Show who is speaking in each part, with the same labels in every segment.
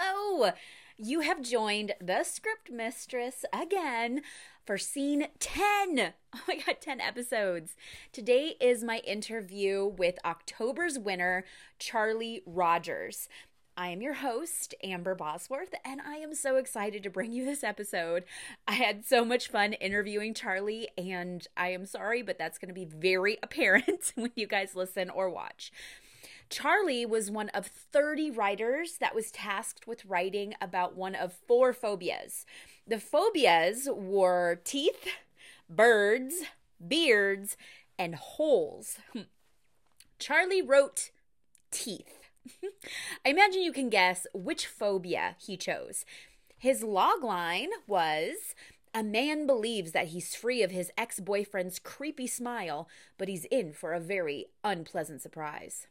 Speaker 1: hello. You have joined the script mistress again for scene 10. Oh my God, 10 episodes. Today is my interview with October's winner, Charlie Rogers. I am your host, Amber Bosworth, and I am so excited to bring you this episode. I had so much fun interviewing Charlie, and I am sorry, but that's going to be very apparent when you guys listen or watch. Charlie was one of 30 writers that was tasked with writing about one of four phobias. The phobias were teeth, birds, beards, and holes. Charlie wrote teeth. I imagine you can guess which phobia he chose. His log line was a man believes that he's free of his ex boyfriend's creepy smile, but he's in for a very unpleasant surprise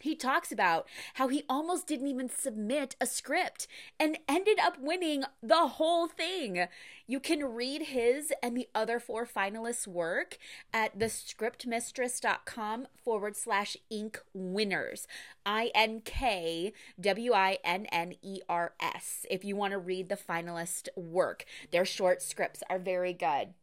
Speaker 1: he talks about how he almost didn't even submit a script and ended up winning the whole thing. You can read his and the other four finalists' work at thescriptmistress.com forward slash ink winners. I N K W I N N E R S. If you want to read the finalist work, their short scripts are very good.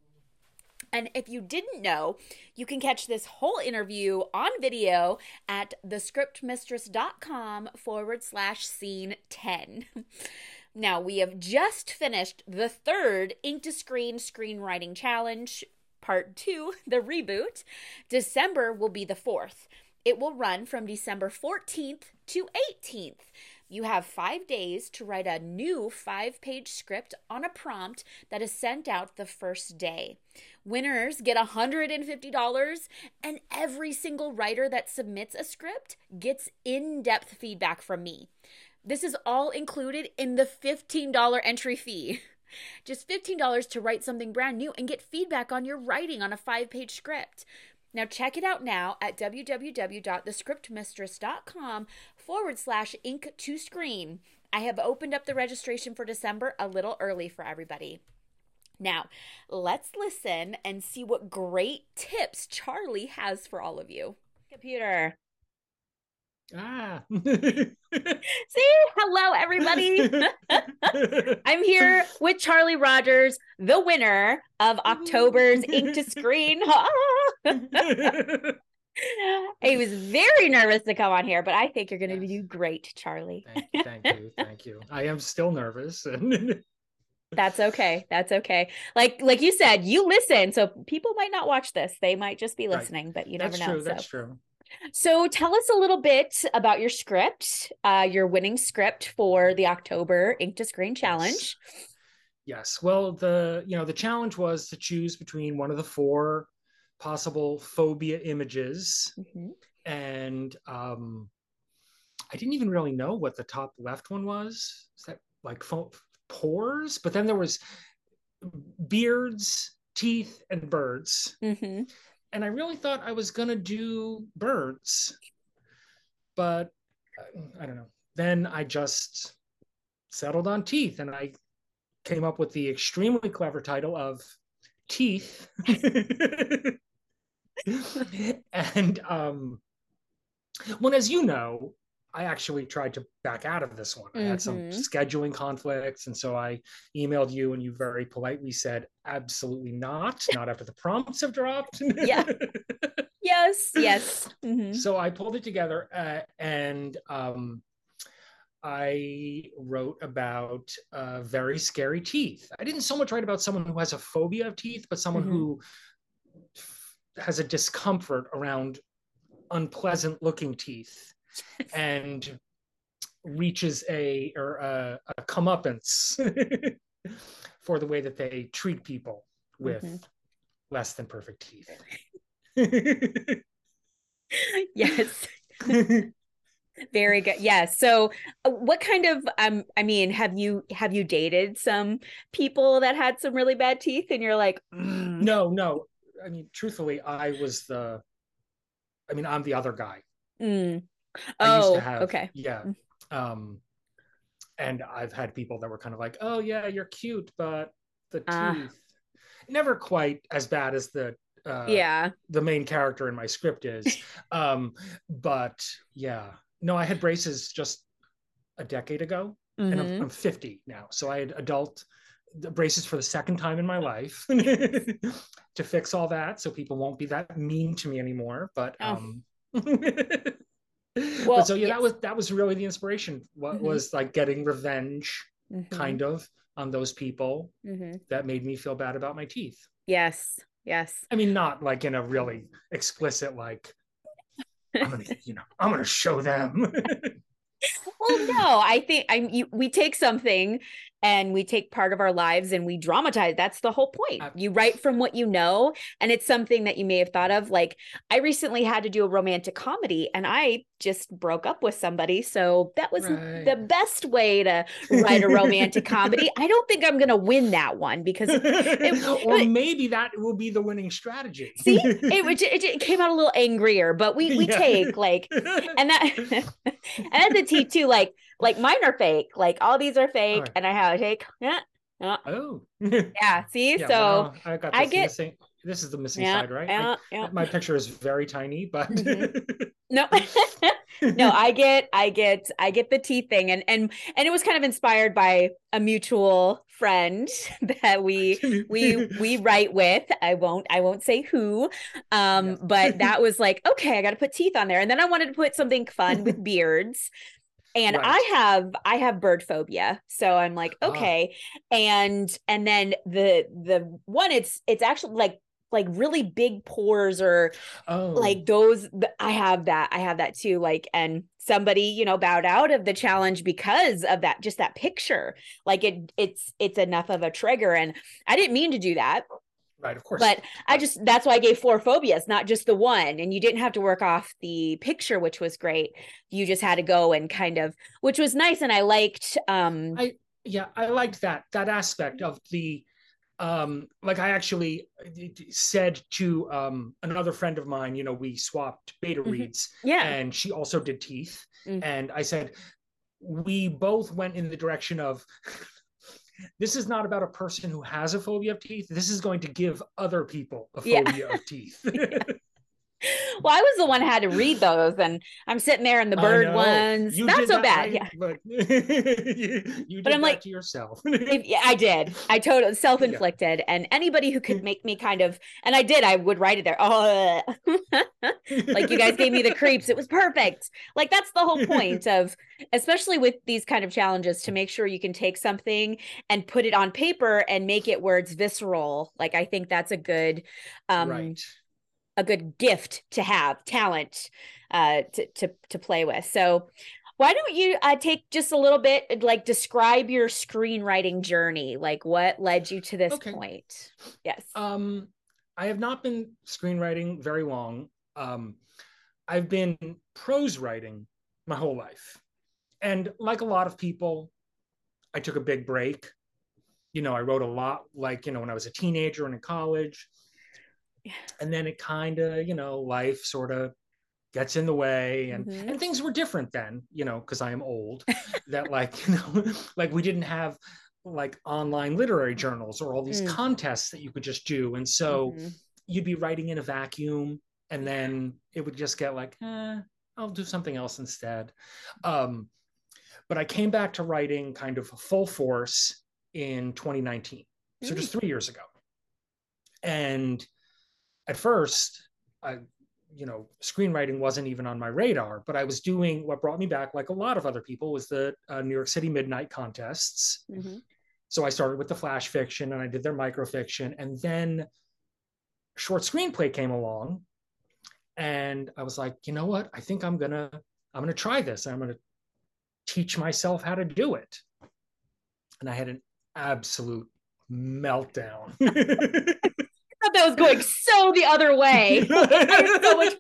Speaker 1: And if you didn't know, you can catch this whole interview on video at thescriptmistress.com forward slash scene 10. Now, we have just finished the third Ink to Screen Screenwriting Challenge, Part 2, the reboot. December will be the fourth. It will run from December 14th to 18th. You have five days to write a new five page script on a prompt that is sent out the first day. Winners get $150, and every single writer that submits a script gets in depth feedback from me. This is all included in the $15 entry fee. Just $15 to write something brand new and get feedback on your writing on a five page script. Now, check it out now at www.thescriptmistress.com forward slash ink to screen. I have opened up the registration for December a little early for everybody. Now, let's listen and see what great tips Charlie has for all of you. Computer.
Speaker 2: Ah.
Speaker 1: See? Hello, everybody. I'm here with Charlie Rogers, the winner of October's Ink to Screen. He was very nervous to come on here, but I think you're going to
Speaker 2: Yes.
Speaker 1: do great, Charlie.
Speaker 2: thank, thank you. Thank you. I am still nervous.
Speaker 1: That's okay. That's okay. Like like you said, you listen, so people might not watch this. They might just be
Speaker 2: Right.
Speaker 1: listening, but you never know.
Speaker 2: that's true.
Speaker 1: so.
Speaker 2: That's true.
Speaker 1: So tell us a little bit about your script, uh, your winning script for the October Ink to Screen Challenge.
Speaker 2: Yes. Well, the you know the challenge was to choose between one of the four possible phobia images,
Speaker 1: Mhm.
Speaker 2: and um, I didn't even really know what the top left one was. Is that like pho- pores? But then there was beards, teeth, and birds.
Speaker 1: Mhm.
Speaker 2: and I really thought I was gonna do birds, but uh, I don't know. Then I just settled on teeth, and I came up with the extremely clever title of Teeth. and um, well, as you know, I actually tried to back out of this one. I had some
Speaker 1: Mhm.
Speaker 2: scheduling conflicts, and so I emailed you, and you very politely said, "Absolutely not, not after the prompts have dropped."
Speaker 1: Yeah. Yes, yes. Mhm.
Speaker 2: so I pulled it together, uh, and um, I wrote about uh, very scary teeth. I didn't so much write about someone who has a phobia of teeth, but someone
Speaker 1: Mhm.
Speaker 2: who has a discomfort around unpleasant looking teeth and reaches a or a, a comeuppance for the way that they treat people with
Speaker 1: Mhm.
Speaker 2: less than perfect teeth.
Speaker 1: Yes. Very good. Yes. So uh, what kind of um I mean, have you have you dated some people that had some really bad teeth and you're like, "Mm,
Speaker 2: no, no. I mean, truthfully, I was the. I mean, I'm the other guy.
Speaker 1: mm."
Speaker 2: I used
Speaker 1: Oh,
Speaker 2: to have,
Speaker 1: okay.
Speaker 2: Yeah. Um, and I've had people that were kind of like, "Oh yeah, you're cute, but the
Speaker 1: Ah.
Speaker 2: teeth." Never quite as bad as the uh,
Speaker 1: Yeah.
Speaker 2: the main character in my script is. um, but yeah, no, I had braces just a decade ago, mm-hmm. and I'm, mm-hmm. I'm 50 now. So I had adult braces for the second time in my life to fix all that so people won't be that mean to me anymore. But oh. um well, but so yeah, yes. that was that was really the inspiration. What mm-hmm. was like getting revenge, mm-hmm. kind of, on those people mm-hmm. that made me feel bad about my teeth.
Speaker 1: Yes. Yes.
Speaker 2: I mean, not like in a really explicit, like, I'm gonna, you know, I'm gonna show them.
Speaker 1: well, no, I think I'm. we take something and we take part of our lives and we dramatize. That's the whole point. You write from what you know, and it's something that you may have thought of. Like I recently had to do a romantic comedy, and I just broke up with somebody, so that was right. the best way to write a romantic comedy. I don't think I'm going to win that one because, it,
Speaker 2: or maybe that will be the winning strategy.
Speaker 1: see, it, it, it, came out a little angrier, but we we yeah. take like, and that and at the T too, like like mine are fake. Like all these are fake, right. and I have a fake. Yeah. yeah.
Speaker 2: Oh.
Speaker 1: yeah. See, yeah, so well, I, got I get.
Speaker 2: Missing. This is the missing yeah, side, right? Yeah, I, yeah. My picture is very tiny, but
Speaker 1: mm-hmm. no, no, I get, I get, I get the teeth thing, and and and it was kind of inspired by a mutual friend that we we we write with. I won't, I won't say who, um, yes. but that was like, okay, I got to put teeth on there, and then I wanted to put something fun with beards and right. i have i have bird phobia so i'm like ah. okay and and then the the one it's it's actually like like really big pores or oh. like those i have that i have that too like and somebody you know bowed out of the challenge because of that just that picture like it it's it's enough of a trigger and i didn't mean to do that
Speaker 2: Right, of course.
Speaker 1: But I just that's why I gave four phobias, not just the one. And you didn't have to work off the picture, which was great. You just had to go and kind of which was nice. And I liked um
Speaker 2: I yeah, I liked that that aspect of the um like I actually said to um another friend of mine, you know, we swapped beta mm-hmm. reads.
Speaker 1: Yeah.
Speaker 2: And she also did teeth. Mm-hmm. And I said, we both went in the direction of this is not about a person who has a phobia of teeth. This is going to give other people a phobia yeah. of teeth.
Speaker 1: well, I was the one who had to read those, and I'm sitting there in the bird ones. You Not so bad, yeah.
Speaker 2: But you, you but I'm like to yourself.
Speaker 1: yeah, I did. I totally self-inflicted, yeah. and anybody who could make me kind of, and I did. I would write it there. Oh, like you guys gave me the creeps. It was perfect. Like that's the whole point of, especially with these kind of challenges, to make sure you can take something and put it on paper and make it where it's visceral. Like I think that's a good. um right a good gift to have talent uh, to, to to play with. So why don't you uh, take just a little bit like describe your screenwriting journey? Like what led you to this okay. point? Yes.
Speaker 2: Um i have not been screenwriting very long. Um i've been prose writing my whole life. And like a lot of people i took a big break. You know i wrote a lot like you know when i was a teenager and in college and then it kind of you know life sort of gets in the way and mm-hmm. and things were different then you know because i am old that like you know like we didn't have like online literary journals or all these mm. contests that you could just do and so mm-hmm. you'd be writing in a vacuum and then it would just get like eh, i'll do something else instead um, but i came back to writing kind of full force in 2019 mm. so just mm. three years ago and at first, I, you know, screenwriting wasn't even on my radar, but I was doing what brought me back, like a lot of other people, was the uh, New York City Midnight contests. Mm-hmm. So I started with the flash fiction and I did their microfiction. And then short screenplay came along. And I was like, you know what? I think I'm gonna, I'm gonna try this. I'm gonna teach myself how to do it. And I had an absolute meltdown.
Speaker 1: that was going so the other way. so
Speaker 2: much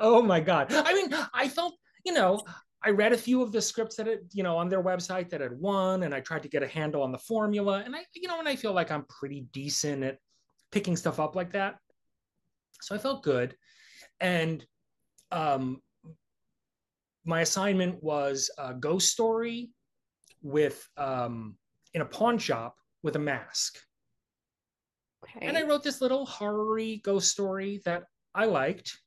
Speaker 2: oh my god! I mean, I felt you know I read a few of the scripts that it, you know, on their website that had won, and I tried to get a handle on the formula. And I, you know, and I feel like I'm pretty decent at picking stuff up like that. So I felt good. And um, my assignment was a ghost story with um, in a pawn shop with a mask. And I wrote this little horror ghost story that I liked.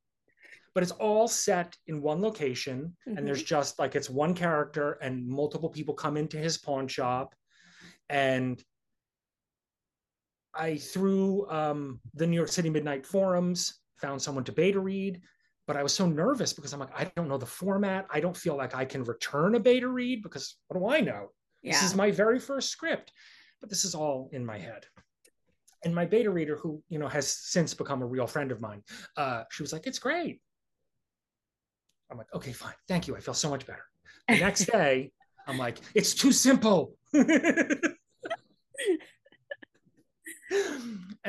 Speaker 2: but it's all set in one location
Speaker 1: Mhm.
Speaker 2: and there's just like it's one character and multiple people come into his pawn shop and i threw um, the new york city midnight forums found someone to beta read but i was so nervous because i'm like i don't know the format i don't feel like i can return a beta read because what do i know
Speaker 1: Yeah.
Speaker 2: this is my very first script but this is all in my head and my beta reader who you know has since become a real friend of mine uh, she was like it's great i'm like okay fine thank you i feel so much better the next day i'm like it's too simple and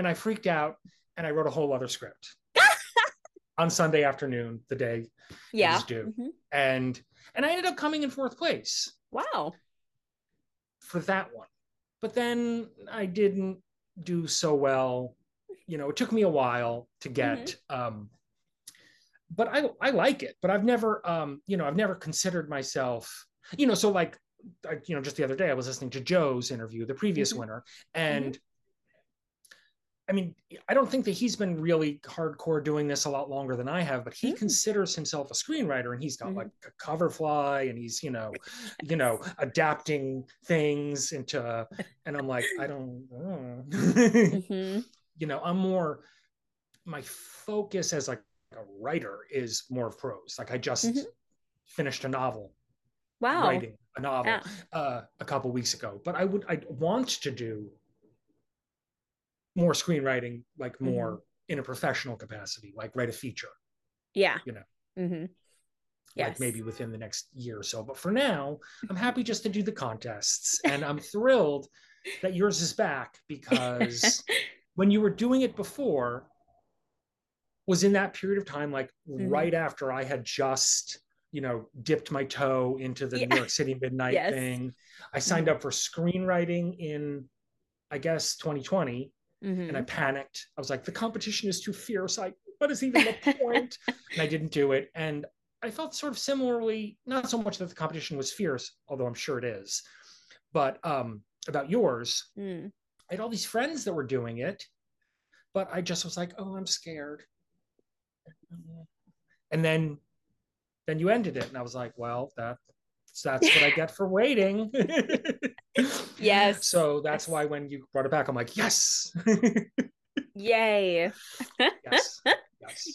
Speaker 2: i freaked out and i wrote a whole other script on sunday afternoon the day
Speaker 1: yeah.
Speaker 2: was due.
Speaker 1: Mhm.
Speaker 2: and and i ended up coming in fourth place
Speaker 1: Wow.
Speaker 2: for that one. But then I didn't do so well. You know, it took me a while to get um but I I like it, but I've never um you know, I've never considered myself, you know, so like I, you know, just the other day I was listening to Joe's interview, the previous
Speaker 1: Mhm.
Speaker 2: winner, and I mean, I don't think that he's been really hardcore doing this a lot longer than I have, but he
Speaker 1: Mm.
Speaker 2: considers himself a screenwriter and he's got
Speaker 1: Mhm.
Speaker 2: like a Coverfly and he's, you know, you know, adapting things into, and I'm like, I don't, know.
Speaker 1: Mhm.
Speaker 2: you know, I'm more, my focus as like a writer is more of prose. Like I just
Speaker 1: Mhm.
Speaker 2: finished a novel,
Speaker 1: Wow.
Speaker 2: writing a novel
Speaker 1: Yeah.
Speaker 2: uh, a couple weeks ago, but I would, I want to do more screenwriting, like
Speaker 1: Mm-hmm.
Speaker 2: more in a professional capacity, like write a feature,
Speaker 1: Yeah.
Speaker 2: You know.
Speaker 1: hmm
Speaker 2: like maybe within the next year or so. But for now, I'm happy just to do the contests. And I'm thrilled that yours is back because when you were doing it before, was in that period of time, like
Speaker 1: Mhm.
Speaker 2: right after I had just, you know, dipped my toe into the
Speaker 1: Yeah.
Speaker 2: New York City Midnight
Speaker 1: Yes.
Speaker 2: thing. I signed up for screenwriting in, I guess, 2020,
Speaker 1: Mhm.
Speaker 2: and I panicked. I was like, the competition is too fierce. I, what is even the point? and I didn't do it. And I felt sort of similarly, not so much that the competition was fierce, although I'm sure it is, but um, about yours.
Speaker 1: Mm.
Speaker 2: I had all these friends that were doing it, but I just was like, oh, I'm scared. And then then you ended it, and I was like, well, that that's what I get for waiting.
Speaker 1: Yes.
Speaker 2: So that's why when you brought it back, I'm like, yes.
Speaker 1: Yay.
Speaker 2: yes. Yes.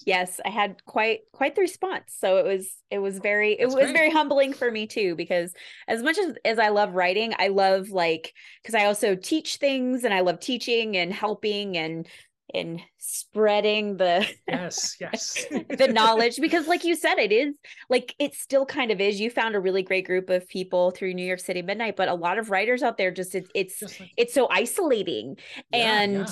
Speaker 1: Yes, I had quite quite the response. So it was it was very it
Speaker 2: That's
Speaker 1: was
Speaker 2: great.
Speaker 1: very humbling for me too because as much as as I love writing, I love like because I also teach things and I love teaching and helping and and spreading the
Speaker 2: Yes. Yes.
Speaker 1: the knowledge because like you said it is like it still kind of is you found a really great group of people through New York City Midnight but a lot of writers out there just it's it's
Speaker 2: Just like,
Speaker 1: it's so isolating
Speaker 2: yeah,
Speaker 1: and
Speaker 2: yeah.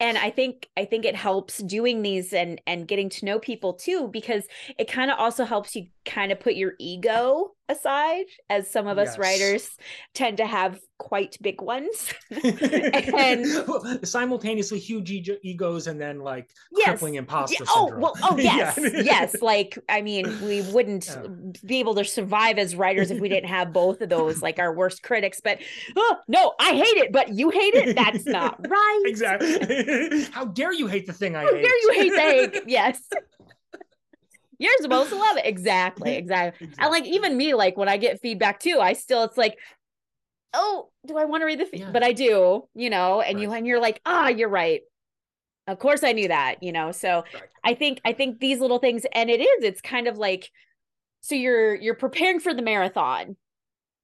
Speaker 1: and i think i think it helps doing these and and getting to know people too because it kind of also helps you kind of put your ego aside as some of us
Speaker 2: Yes.
Speaker 1: writers tend to have quite big ones and-
Speaker 2: simultaneously huge ego- egos and then like
Speaker 1: yes
Speaker 2: crippling imposter
Speaker 1: Yeah, oh well oh yes
Speaker 2: Yeah.
Speaker 1: yes like i mean we wouldn't
Speaker 2: Yeah.
Speaker 1: be able to survive as writers if we didn't have both of those like our worst critics but oh no i hate it but you hate it that's not right
Speaker 2: exactly. How dare you hate the thing I
Speaker 1: How
Speaker 2: hate?
Speaker 1: How dare you hate the egg? Yes. You're supposed to love it. Exactly. Exactly. And like even me, like when I get feedback too, I still it's like, oh, do I want to read the feed?
Speaker 2: Yeah.
Speaker 1: But I do, you know, and you and you're like, ah, you're right. Of course I knew that, you know. So
Speaker 2: Right.
Speaker 1: I think I think these little things, and it is, it's kind of like so you're you're preparing for the marathon.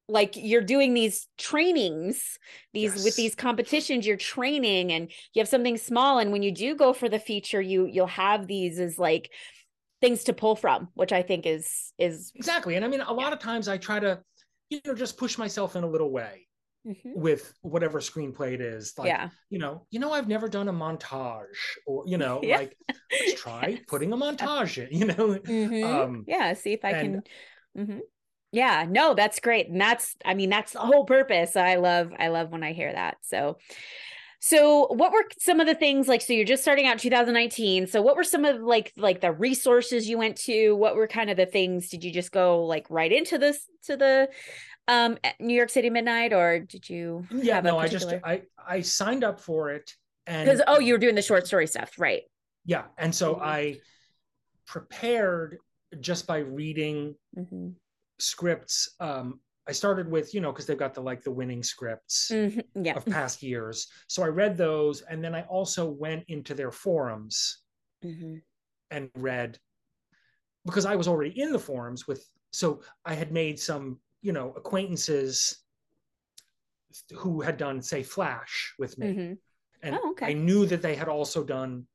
Speaker 1: Like you're doing these trainings, these with these competitions, you're training and you have something small. And when you do go for the feature, you you'll have these as like things to pull from, which I think is is
Speaker 2: Exactly. And I mean, a lot of times I try to, you know, just push myself in a little way
Speaker 1: Mhm.
Speaker 2: with whatever screenplay it is. Like,
Speaker 1: yeah.
Speaker 2: you know, you know, I've never done a montage or, you know,
Speaker 1: Yeah.
Speaker 2: like let's try
Speaker 1: Yes.
Speaker 2: putting a montage in, you know.
Speaker 1: Mhm.
Speaker 2: Um,
Speaker 1: yeah. See if I
Speaker 2: and-
Speaker 1: can. Mhm. Yeah. No, that's great, and that's I mean that's the whole purpose. I love I love when I hear that. So. So what were some of the things like so you're just starting out 2019 so what were some of like like the resources you went to what were kind of the things did you just go like right into this to the um New York City Midnight or did you
Speaker 2: yeah, no, I just, I, I signed up for it and
Speaker 1: because oh you were doing the short story stuff right
Speaker 2: yeah. And so
Speaker 1: Mhm.
Speaker 2: I, prepared just by reading
Speaker 1: hmm
Speaker 2: scripts. Um, I started with, you know, because they've got the like the winning scripts
Speaker 1: hmm Yeah.
Speaker 2: of past years. So I read those, and then I also went into their forums
Speaker 1: hmm
Speaker 2: and read because I was already in the forums with. So I had made some, you know, acquaintances who had done, say, Flash with me,
Speaker 1: hmm
Speaker 2: and
Speaker 1: Oh, okay.
Speaker 2: I knew that they had also done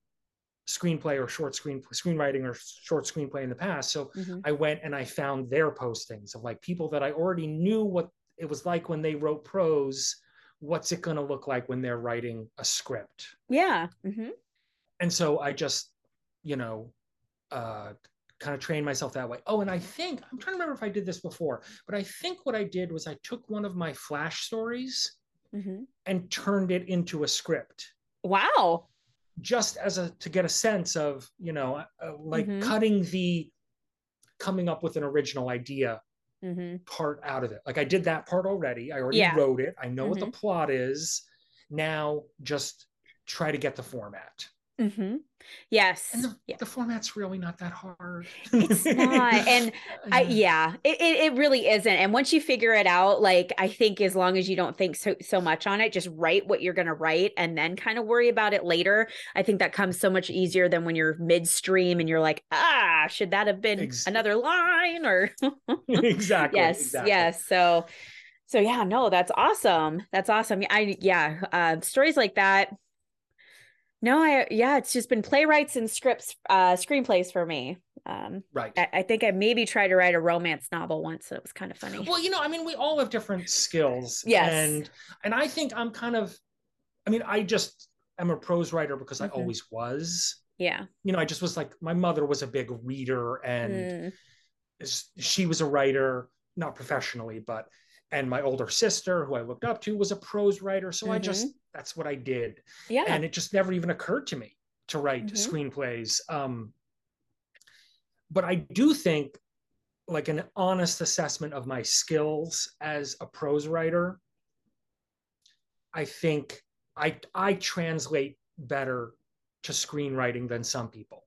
Speaker 2: screenplay or short screen screenwriting or short screenplay in the past. So
Speaker 1: hmm
Speaker 2: I went and I found their postings of like people that I already knew what it was like when they wrote prose. What's it going to look like when they're writing a script?
Speaker 1: Yeah. hmm
Speaker 2: And so I just, you know, uh, kind of trained myself that way. Oh, and I think I'm trying to remember if I did this before, but I think what I did was I took one of my flash stories
Speaker 1: hmm
Speaker 2: and turned it into a script
Speaker 1: Wow.
Speaker 2: Just as a to get a sense of you know uh, like
Speaker 1: Mhm.
Speaker 2: cutting the coming up with an original idea
Speaker 1: hmm
Speaker 2: part out of it like i did that part already i already
Speaker 1: Yeah.
Speaker 2: wrote it i know what the
Speaker 1: Mhm.
Speaker 2: plot is now just try to get the format
Speaker 1: hmm Yes.
Speaker 2: and the,
Speaker 1: yeah.
Speaker 2: the format's really not that hard
Speaker 1: It's not. And I yeah, it, it really isn't. And once you figure it out, like I think as long as you don't think so so much on it, just write what you're gonna write and then kind of worry about it later. I think that comes so much easier than when you're midstream and you're like, ah, should that have been
Speaker 2: Ex-
Speaker 1: another line or
Speaker 2: exactly
Speaker 1: yes,
Speaker 2: exactly.
Speaker 1: yes. So so yeah, no, that's awesome. That's awesome. I yeah, uh stories like that. No, I yeah, it's just been playwrights and scripts, uh screenplays for me. Um
Speaker 2: right
Speaker 1: I, I think I maybe tried to write a romance novel once, and it was kind of funny.
Speaker 2: well you know i mean we all have different skills
Speaker 1: Yes.
Speaker 2: and and i think i'm kind of i mean i just am a prose writer because i
Speaker 1: Mhm.
Speaker 2: always was
Speaker 1: yeah.
Speaker 2: you know i just was like my mother was a big reader and
Speaker 1: Mm,
Speaker 2: she was a writer not professionally but and my older sister who i looked up to was a prose writer so i just that's what i did
Speaker 1: yeah.
Speaker 2: and it just never even occurred to me to write
Speaker 1: Mhm.
Speaker 2: screenplays um but i do think like an honest assessment of my skills as a prose writer i think i i translate better to screenwriting than some people.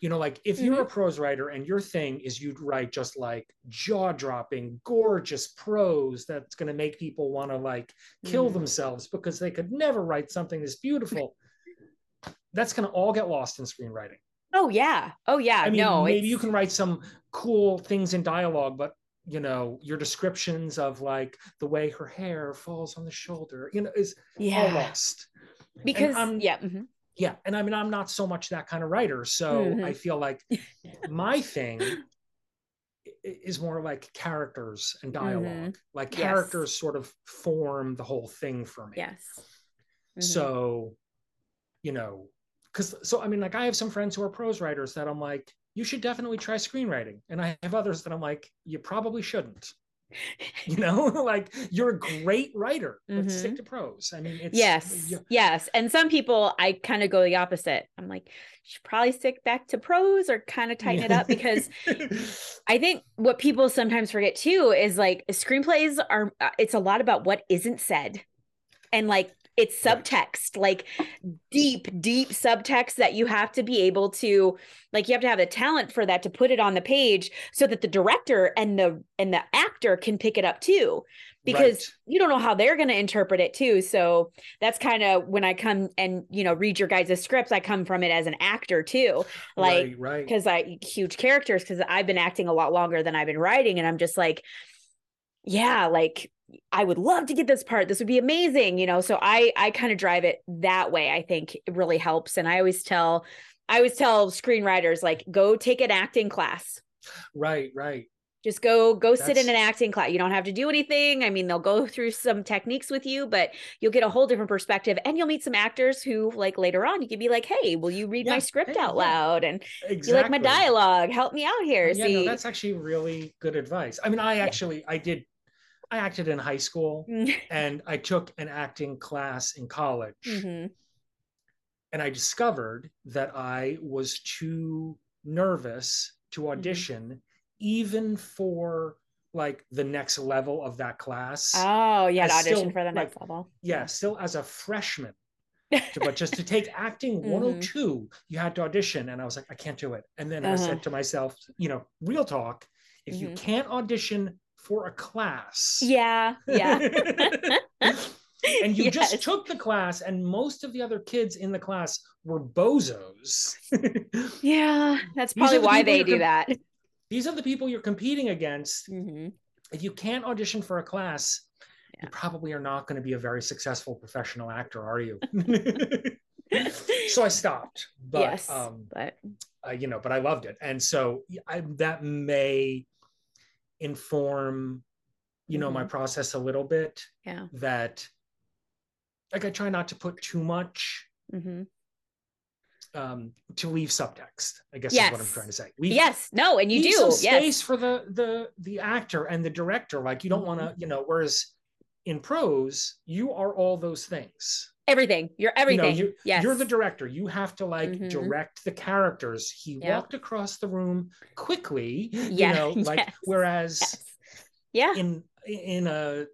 Speaker 2: You know like if you're a prose writer and your thing is you'd write just like jaw-dropping gorgeous prose that's going to make people want to like kill
Speaker 1: Mhm.
Speaker 2: themselves because they could never write something this beautiful that's going to all get lost in screenwriting
Speaker 1: Oh yeah. Oh yeah.
Speaker 2: i mean
Speaker 1: no,
Speaker 2: maybe you can write some cool things in dialogue but you know your descriptions of like the way her hair falls on the shoulder you know is all lost
Speaker 1: because yeah. mhm.
Speaker 2: Yeah and i mean i'm not so much that kind of writer so
Speaker 1: Mhm.
Speaker 2: i feel like my thing is more like characters and dialog like
Speaker 1: Mm-hmm. Yes.
Speaker 2: characters sort of form the whole thing for me
Speaker 1: Yes. Mhm.
Speaker 2: so you know because so i mean like i have some friends who are prose writers that i'm like you should definitely try screenwriting and i have others that i'm like you probably shouldn't you know like you're a great writer let's
Speaker 1: Mhm.
Speaker 2: stick to prose i mean it's
Speaker 1: yes. Yes. And some people I kind of go the opposite. I'm like, should probably stick back to prose or kind of tighten it up because I think what people sometimes forget too is like screenplays are uh, it's a lot about what isn't said. And like it's subtext, like deep deep subtext that you have to be able to like you have to have the talent for that to put it on the page so that the director and the and the actor can pick it up too because
Speaker 2: Right.
Speaker 1: you don't know how they're going to interpret it too. So that's kind of when I come and you know read your guys' scripts I come from it as an actor too. Like
Speaker 2: right, right.
Speaker 1: because I huge characters because I've been acting a lot longer than I've been writing, and I'm just like, yeah, like I would love to get this part. This would be amazing, you know. So I I kind of drive it that way. I think it really helps, and I always tell I always tell screenwriters like go take an acting class.
Speaker 2: right, right.
Speaker 1: Just go go sit in an acting class. You don't have to do anything. I mean, they'll go through some techniques with you, but you'll get a whole different perspective and you'll meet some actors who like later on you could be like, "Hey, will you read my script
Speaker 2: hey,
Speaker 1: out
Speaker 2: yeah.
Speaker 1: loud and
Speaker 2: Exactly.
Speaker 1: you like my dialogue? Help me out here."
Speaker 2: Yeah,
Speaker 1: See,
Speaker 2: no, that's actually really good advice. I mean, I actually I did I acted in high school and I took an acting class in college.
Speaker 1: Mhm.
Speaker 2: And I discovered that I was too nervous
Speaker 1: Mm-hmm.
Speaker 2: to audition even for like the next level of that class.
Speaker 1: Oh, yeah, audition
Speaker 2: still,
Speaker 1: for the next
Speaker 2: like,
Speaker 1: level.
Speaker 2: yeah, still as a freshman. but just to take acting
Speaker 1: Mhm.
Speaker 2: 102, you had to audition. And I was like, I can't do it. And then I
Speaker 1: Uh-huh.
Speaker 2: said to myself, you know, real talk, if you
Speaker 1: Mhm.
Speaker 2: can't audition for a class,
Speaker 1: Yeah, yeah.
Speaker 2: and you
Speaker 1: Yes.
Speaker 2: just took the class, and most of the other kids in the class were bozos.
Speaker 1: Yeah, that's probably
Speaker 2: the
Speaker 1: why they do
Speaker 2: com-
Speaker 1: that.
Speaker 2: These are the people you're competing against.
Speaker 1: Mhm.
Speaker 2: If you can't audition for a class,
Speaker 1: Yeah.
Speaker 2: you probably are not going to be a very successful professional actor, are you? so I stopped. But
Speaker 1: yes,
Speaker 2: um,
Speaker 1: but
Speaker 2: uh, you know, but I loved it, and so I, that may inform, you know, my
Speaker 1: Mhm.
Speaker 2: process a little bit.
Speaker 1: yeah.
Speaker 2: That, like, I try not to put too much,
Speaker 1: hmm
Speaker 2: um, to leave subtext. I guess is what I'm trying to say. Leave,
Speaker 1: Yes, no, and you do.
Speaker 2: some
Speaker 1: Yes.
Speaker 2: space for the the the actor and the director. Like, you don't want to, you know. Whereas in prose, you are all those things.
Speaker 1: Everything. You're
Speaker 2: You know,
Speaker 1: everything.
Speaker 2: you-
Speaker 1: yes.
Speaker 2: You're the director. You have to like
Speaker 1: Mhm.
Speaker 2: direct the characters. He
Speaker 1: Yep.
Speaker 2: walked across the room quickly.
Speaker 1: Yeah,
Speaker 2: You know, like
Speaker 1: yes,
Speaker 2: whereas
Speaker 1: Yes. Yeah.
Speaker 2: in in a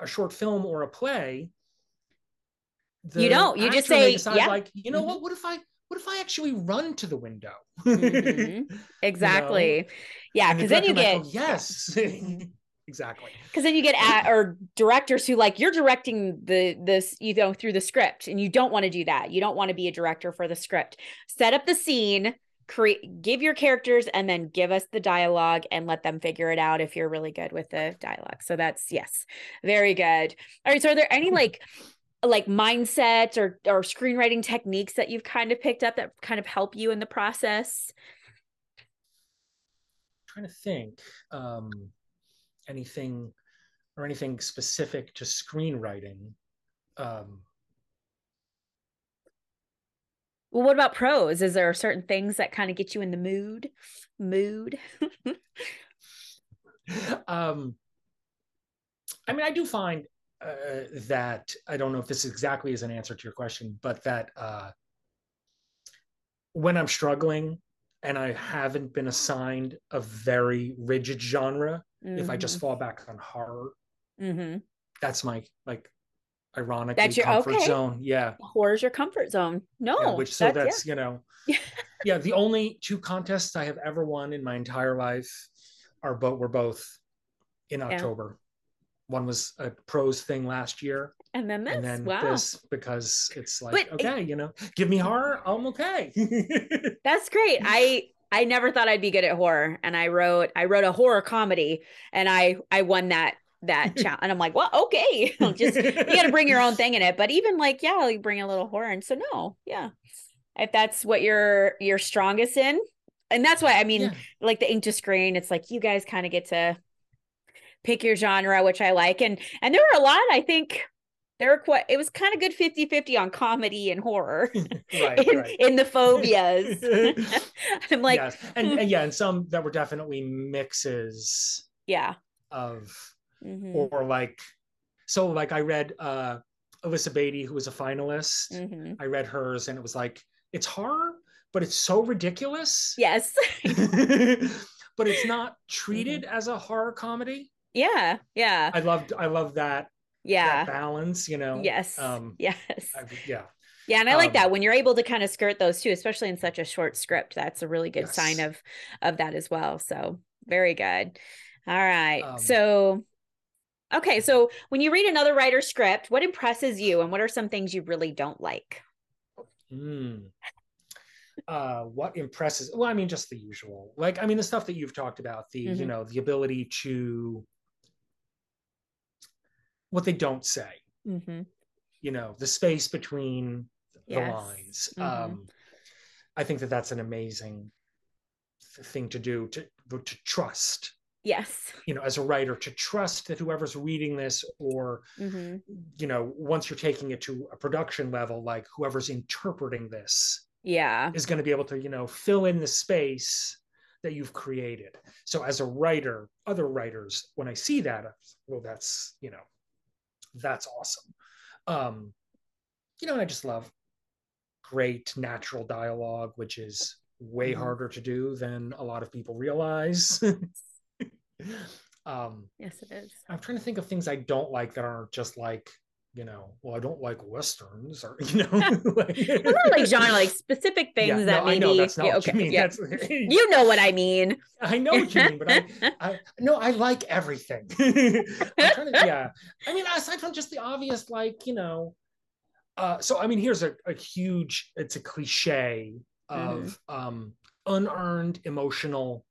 Speaker 2: a short film or a play,
Speaker 1: You don't. You just say, yeah.
Speaker 2: like, you know
Speaker 1: Mhm.
Speaker 2: what? What if I what if I actually run to the window?
Speaker 1: Mhm. Exactly. Yeah,
Speaker 2: And the
Speaker 1: because then you get
Speaker 2: go, yes, exactly.
Speaker 1: because then you get at or directors who like you're directing the this you know through the script and you don't want to do that. You don't want to be a director for the script. Set up the scene create give your characters and then give us the dialogue and let them figure it out if you're really good with the dialogue. So that's yes very good. All right so are there any like like mindsets or or screenwriting techniques that you've kind of picked up that kind of help you in the process?
Speaker 2: Trying to think um anything or anything specific to screenwriting um
Speaker 1: well what about prose? Is there certain things that kind of get you in the mood? Mood?
Speaker 2: Um i mean i do find uh, that i don't know if this exactly is an answer to your question but that uh when i'm struggling and i haven't been assigned a very rigid genre if i just fall back on horror
Speaker 1: mm-hmm.
Speaker 2: that's my like ironically
Speaker 1: That's your-
Speaker 2: comfort
Speaker 1: okay.
Speaker 2: zone yeah
Speaker 1: horror's your comfort zone. No,
Speaker 2: yeah, which so
Speaker 1: that's,
Speaker 2: that's, you know
Speaker 1: Yeah.
Speaker 2: yeah the only two contests i have ever won in my entire life are both were both in
Speaker 1: Yeah.
Speaker 2: october one was a prose thing last year
Speaker 1: yeah. And then this.
Speaker 2: and then
Speaker 1: wow,
Speaker 2: this because it's like
Speaker 1: But it-
Speaker 2: okay you know give me horror i'm okay
Speaker 1: that's great. I I never thought I'd be good at horror, and I wrote I wrote a horror comedy, and I I won that that challenge. And I'm like, well, okay, just you got to bring your own thing in it. But even like, yeah, you bring a little horror, and so no, yeah, if that's what you're you're strongest in, and that's why I mean,
Speaker 2: Yeah.
Speaker 1: like the ink to screen, it's like you guys kind of get to pick your genre, which I like, and and there were a lot. I think there were quite. It was kind of good 50-50 on comedy and horror
Speaker 2: right
Speaker 1: in,
Speaker 2: right
Speaker 1: in the phobias. I'm like,
Speaker 2: yes and, and yeah and some that were definitely mixes
Speaker 1: yeah.
Speaker 2: of
Speaker 1: Mhm,
Speaker 2: or like so like i read uh alyssa beatty who was a finalist
Speaker 1: mhm.
Speaker 2: i read hers and it was like it's horror but it's so ridiculous
Speaker 1: Yes.
Speaker 2: but it's not treated as a horror comedy
Speaker 1: yeah. Yeah.
Speaker 2: i loved i love that
Speaker 1: Yeah.
Speaker 2: that balance you know
Speaker 1: Yes.
Speaker 2: um
Speaker 1: yes.
Speaker 2: I, yeah
Speaker 1: Yeah, and I like
Speaker 2: Um,
Speaker 1: that when you're able to kind of skirt those too, especially in such a short script. That's a really good sign of of that as well. So very good. All right.
Speaker 2: Um,
Speaker 1: so okay, so when you read another writer's script, what impresses you and what are some things you really don't like?
Speaker 2: Mm. Uh, what impresses? Well, I mean, just the usual. Like, I mean, the stuff that you've talked about. The you
Speaker 1: Mhm.
Speaker 2: know the ability to what they don't say.
Speaker 1: Mm-hmm.
Speaker 2: You know, the space between
Speaker 1: Yes.
Speaker 2: the lines.
Speaker 1: Mhm.
Speaker 2: Um, I think that that's an amazing th- thing to do to to trust.
Speaker 1: Yes.
Speaker 2: You know, as a writer, to trust that whoever's reading this, or
Speaker 1: Mm-hmm.
Speaker 2: you know, once you're taking it to a production level, like whoever's interpreting this
Speaker 1: Yeah.
Speaker 2: is going to be able to you know fill in the space that you've created so as a writer other writers when i see that well that's you know that's awesome um you know i just love great natural dialogue which is way
Speaker 1: Mhm.
Speaker 2: harder to do than a lot of people realize um
Speaker 1: Yes, it is.
Speaker 2: i'm trying to think of things i don't like that aren't just like you know, well, I don't like westerns, or you know,
Speaker 1: like, well, not like genre, like specific things yeah, that no, maybe. I know
Speaker 2: that's not yeah, okay, you mean. Yeah.
Speaker 1: you know what I mean.
Speaker 2: I know what you mean, but I, I no, I like everything. to, yeah, I mean, aside from just the obvious, like you know, uh, so I mean, here's a, a huge. It's a cliche of mm-hmm. um, unearned emotional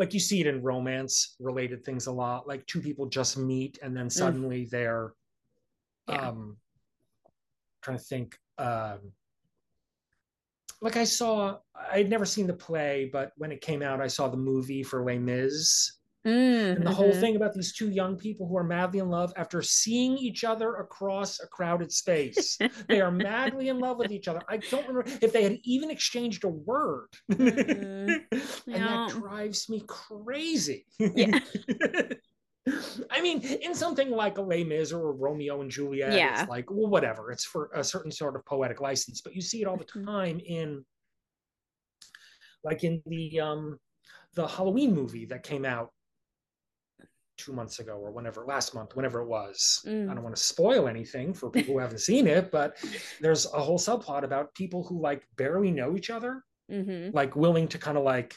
Speaker 2: like you see it in romance related things a lot like two people just meet and then mm. suddenly mm. they're yeah. um trying to think um like i saw i'd never seen the play but when it came out i saw the movie for les mis Mm, and the whole mm-hmm. thing about these two young people who are madly in love after seeing each other across a crowded space. they are madly in love with each other. I don't remember if they had even exchanged a word. Mm, and that drives me crazy. Yeah. I mean, in something like a Les Mis or a Romeo and Juliet, yeah. it's like, well, whatever. It's for a certain sort of poetic license, but you see it all the mm-hmm. time in, like in the um, the Halloween movie that came out two months ago or whenever last month whenever it was mm. i don't want to spoil anything for people who haven't seen it but there's a whole subplot about people who like barely know each other mm-hmm. like willing to kind of like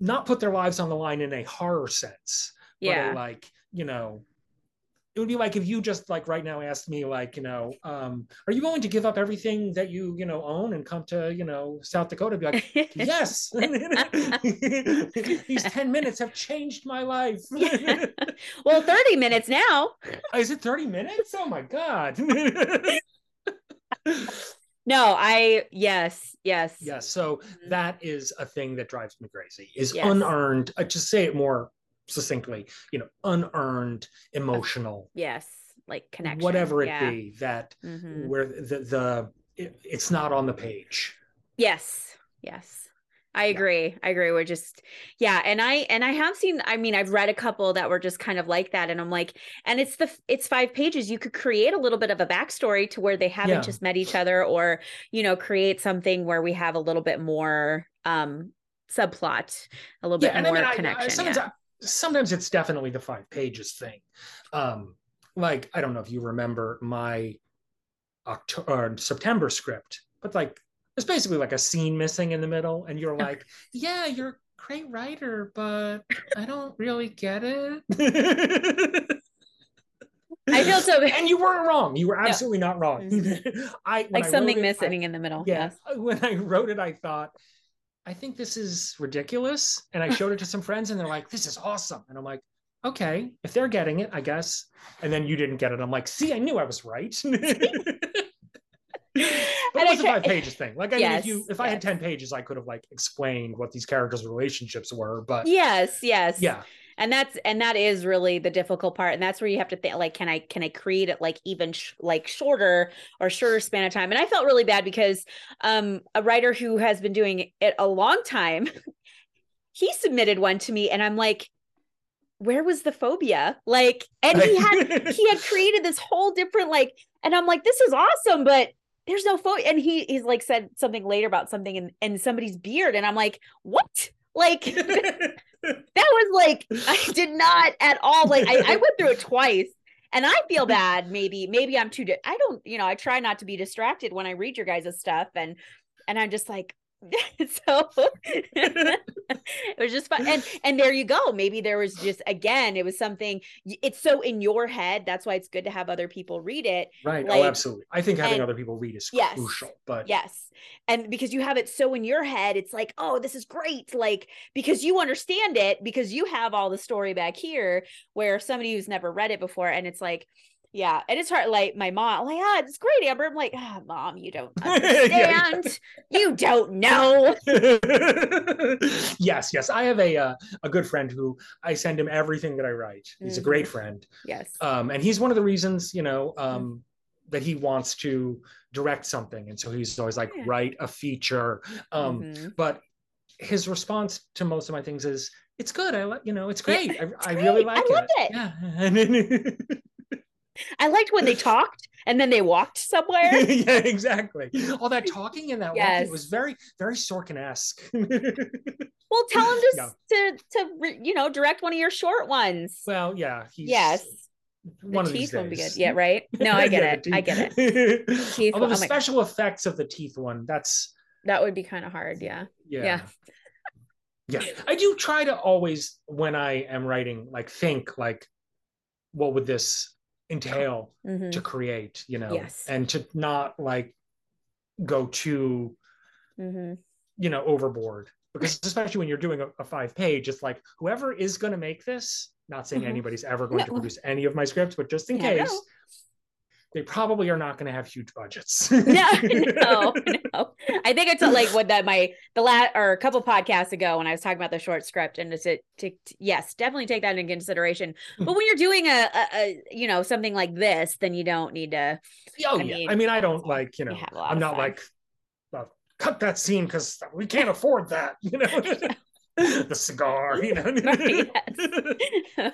Speaker 2: not put their lives on the line in a horror sense yeah like you know it would be like if you just like right now asked me like you know um, are you willing to give up everything that you you know own and come to you know south dakota? Be like yes. These 10 minutes have changed my life.
Speaker 1: Yeah. well 30 minutes now.
Speaker 2: Is it 30 minutes? Oh my god.
Speaker 1: No i yes yes.
Speaker 2: Yes so mm-hmm. that is a thing that drives me crazy is yes. unearned I just say it more succinctly, you know, unearned emotional.
Speaker 1: Yes, like connection.
Speaker 2: Whatever it yeah. be that mm-hmm. where the the it, it's not on the page.
Speaker 1: Yes. Yes. I agree. I agree. We're just yeah, and I and I have seen I mean I've read a couple that were just kind of like that and I'm like and it's the it's 5 pages you could create a little bit of a backstory to where they haven't yeah. just met each other or you know create something where we have a little bit more um subplot, a little yeah, bit more I mean, connection. I, sometimes yeah
Speaker 2: sometimes it's definitely the five pages thing. Um, like I don't know if you remember my October September script, but like it's basically like a scene missing in the middle, and you're like, yeah, you're a great writer, but I don't really get it.
Speaker 1: I feel so.
Speaker 2: And you weren't wrong. You were absolutely no. not wrong.
Speaker 1: Mm-hmm. I like something missing I, in the middle.
Speaker 2: Yeah. Yes. When I wrote it, I thought I think this is ridiculous. And I showed it to some friends and they're like, this is awesome. And I'm like, okay, if they're getting it, I guess. And then you didn't get it. I'm like, see, I knew I was right. but it was a five pages thing. Like, I yes, mean, if you, if yes. I had 10 pages, I could have like explained what these characters' relationships were, but
Speaker 1: yes, yes.
Speaker 2: Yeah
Speaker 1: and that's and that is really the difficult part. And that's where you have to think like can i can i create it like even sh- like shorter or shorter span of time? And i felt really bad because um a writer who has been doing it a long time he submitted one to me and i'm like where was the phobia? Like and he had he had created this whole different like and i'm like this is awesome but there's no phobia and he he's like said something later about something in, in somebody's beard and i'm like what? Like that was like I did not at all like I, I went through it twice and I feel bad maybe maybe I'm too di- I don't you know I try not to be distracted when I read your guys' stuff and and I'm just like so it was just fun and and there you go maybe there was just again it was something it's so in your head that's why it's good to have other people read it
Speaker 2: right oh, like, oh absolutely i think having and, other people read is yes, crucial but
Speaker 1: yes and because you have it so in your head it's like oh this is great like because you understand it because you have all the story back here where somebody who's never read it before and it's like yeah, and it's hard. Like my mom, like, ah, it's great, Amber. I'm like, ah, mom, you don't understand. You don't know.
Speaker 2: yes, yes. I have a uh, a good friend who I send him everything that I write. He's mm-hmm. a great friend.
Speaker 1: Yes.
Speaker 2: Um, and he's one of the reasons, you know, um, mm-hmm. that he wants to direct something, and so he's always like, yeah. write a feature. Um, mm-hmm. but his response to most of my things is, "It's good. I like, you know, it's great. Yeah, I, I really like it. I
Speaker 1: it. it. Yeah." I liked when they talked and then they walked somewhere.
Speaker 2: yeah, exactly. All that talking and that walking
Speaker 1: Yes.
Speaker 2: it was very, very Sorkin-esque.
Speaker 1: Well, tell him to
Speaker 2: No.
Speaker 1: to to you know direct one of your short ones.
Speaker 2: well, yeah, he's
Speaker 1: yes, the
Speaker 2: one of these
Speaker 1: teeth won't be good. Yeah, right. No, I get
Speaker 2: Yeah,
Speaker 1: it. I get it. Teeth
Speaker 2: Although
Speaker 1: one-
Speaker 2: the
Speaker 1: oh
Speaker 2: special effects of the teeth one, that's
Speaker 1: That would be kind of hard. Yeah.
Speaker 2: yeah.
Speaker 1: Yeah.
Speaker 2: Yeah. I do try to always when I am writing, like think like what would this entail
Speaker 1: Mhm.
Speaker 2: to create, you know,
Speaker 1: Yes.
Speaker 2: and to not like go too,
Speaker 1: Mhm.
Speaker 2: you know, overboard. Because especially when you're doing a, a five page, it's like whoever is going to make this, not saying
Speaker 1: Mhm.
Speaker 2: anybody's ever going to produce any of my scripts, but just in
Speaker 1: never
Speaker 2: case. They probably are not going to have huge budgets.
Speaker 1: no, no, no. I think it's like what that my the last or a couple podcasts ago when I was talking about the short script and to, to, yes, definitely take that into consideration. But when you're doing a, a, a you know something like this, then you don't need to.
Speaker 2: Oh
Speaker 1: I
Speaker 2: yeah.
Speaker 1: mean,
Speaker 2: I mean, I don't like, you know, I'm not
Speaker 1: fun.
Speaker 2: like uh, cut that scene because we can't afford that, you know. the cigar, you know.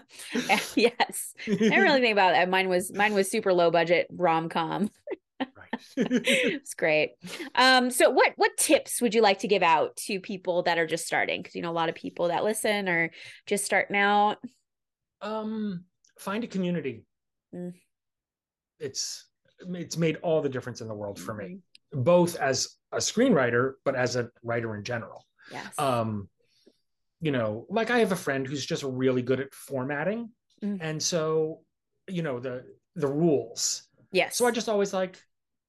Speaker 1: yes, I didn't really think about that. Mine was mine was super low budget rom com. It's great. Um, so what what tips would you like to give out to people that are just starting? Because you know a lot of people that listen are just starting out.
Speaker 2: um find a community.
Speaker 1: Mm.
Speaker 2: It's it's made all the difference in the world for me,
Speaker 1: Mhm.
Speaker 2: both as a screenwriter, but as a writer in general.
Speaker 1: Yes.
Speaker 2: um you know like i have a friend who's just really good at formatting
Speaker 1: Mm.
Speaker 2: and so you know the the rules
Speaker 1: yes.
Speaker 2: so i just always like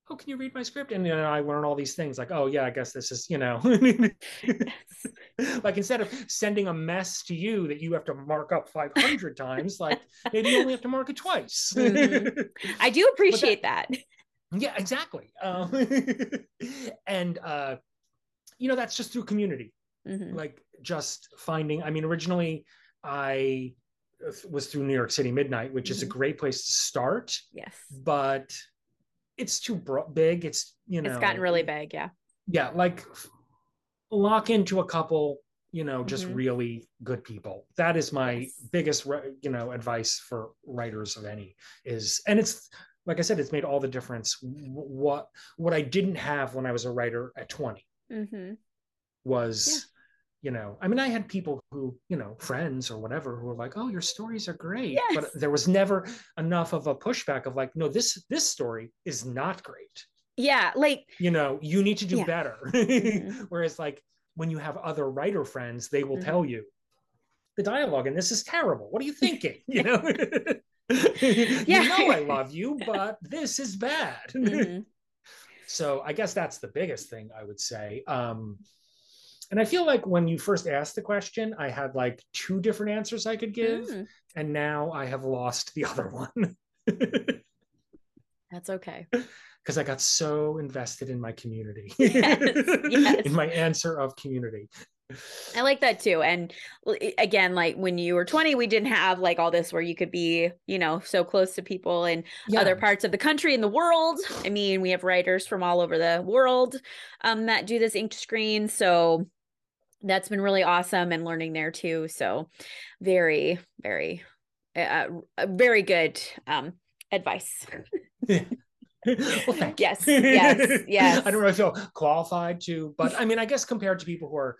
Speaker 2: oh can you read my script and you know i learn all these things like oh yeah i guess this is you know like instead of sending a mess to you that you have to mark up 500 times like maybe you only have to mark it twice
Speaker 1: Mhm. I do appreciate that.
Speaker 2: yeah exactly um, and uh you know that's just through community
Speaker 1: Mhm.
Speaker 2: like just finding i mean originally i was through new york city midnight which is a
Speaker 1: Mhm.
Speaker 2: great place to start
Speaker 1: Yes.
Speaker 2: but it's too bro- big it's you know
Speaker 1: It's gotten really big. Yeah.
Speaker 2: yeah like lock into a couple you know just
Speaker 1: Mhm.
Speaker 2: really good people that is my
Speaker 1: Yes.
Speaker 2: biggest you know advice for writers of any is and it's like i said it's made all the difference what what i didn't have when i was a writer at 20
Speaker 1: hmm
Speaker 2: was you know i mean i had people who you know friends or whatever who were like oh your stories are great
Speaker 1: Yes.
Speaker 2: but there was never enough of a pushback of like no this this story is not great
Speaker 1: Yeah. Like.
Speaker 2: you know you need to do
Speaker 1: Yeah.
Speaker 2: better
Speaker 1: Mhm.
Speaker 2: whereas like when you have other writer friends they will
Speaker 1: Mhm.
Speaker 2: tell you the dialogue and this is terrible what are you thinking you know
Speaker 1: Yeah.
Speaker 2: you know i love you but this is bad
Speaker 1: mhm.
Speaker 2: so i guess that's the biggest thing i would say um and i feel like when you first asked the question i had like two different answers i could give
Speaker 1: Mm,
Speaker 2: and now i have lost the other one
Speaker 1: That's okay.
Speaker 2: because i got so invested in my community
Speaker 1: Yes, yes.
Speaker 2: in my answer of community
Speaker 1: I like that too. And again, like when you were 20, we didn't have like all this where you could be, you know, so close to people in
Speaker 2: yeah
Speaker 1: other parts of the country and the world. I mean, we have writers from all over the world um, that do this ink to screen. So that's been really awesome and learning there too. So very, very, uh, uh, very good um, advice.
Speaker 2: well.
Speaker 1: Yes, yes, yes.
Speaker 2: i don't really feel qualified to but i mean i guess compared to people who are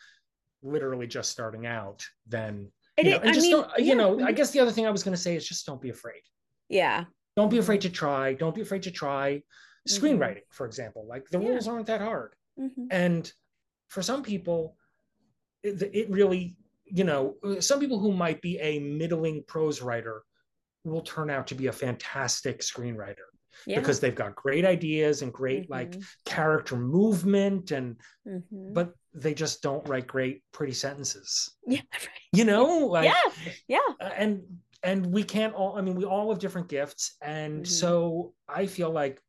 Speaker 2: literally just starting out then you know, and
Speaker 1: I
Speaker 2: just
Speaker 1: mean,
Speaker 2: don't,
Speaker 1: yeah,
Speaker 2: you know i
Speaker 1: mhm.
Speaker 2: guess the other thing i was going to say is just don't be afraid
Speaker 1: Yeah.
Speaker 2: don't be afraid
Speaker 1: Mm-hmm.
Speaker 2: to try don't be afraid to try screenwriting for example like the
Speaker 1: Yeah.
Speaker 2: rules aren't that hard
Speaker 1: Mhm.
Speaker 2: and for some people it, it really you know some people who might be a middling prose writer will turn out to be a fantastic screenwriter
Speaker 1: Yeah.
Speaker 2: because they've got great ideas and great like
Speaker 1: Mhm.
Speaker 2: character movement and
Speaker 1: Mhm.
Speaker 2: but they just don't write great pretty sentences
Speaker 1: yeah. right.
Speaker 2: you know like
Speaker 1: yeah. Yeah.
Speaker 2: uh, and and we can't all i mean we all have different gifts and
Speaker 1: Mhm.
Speaker 2: so i feel like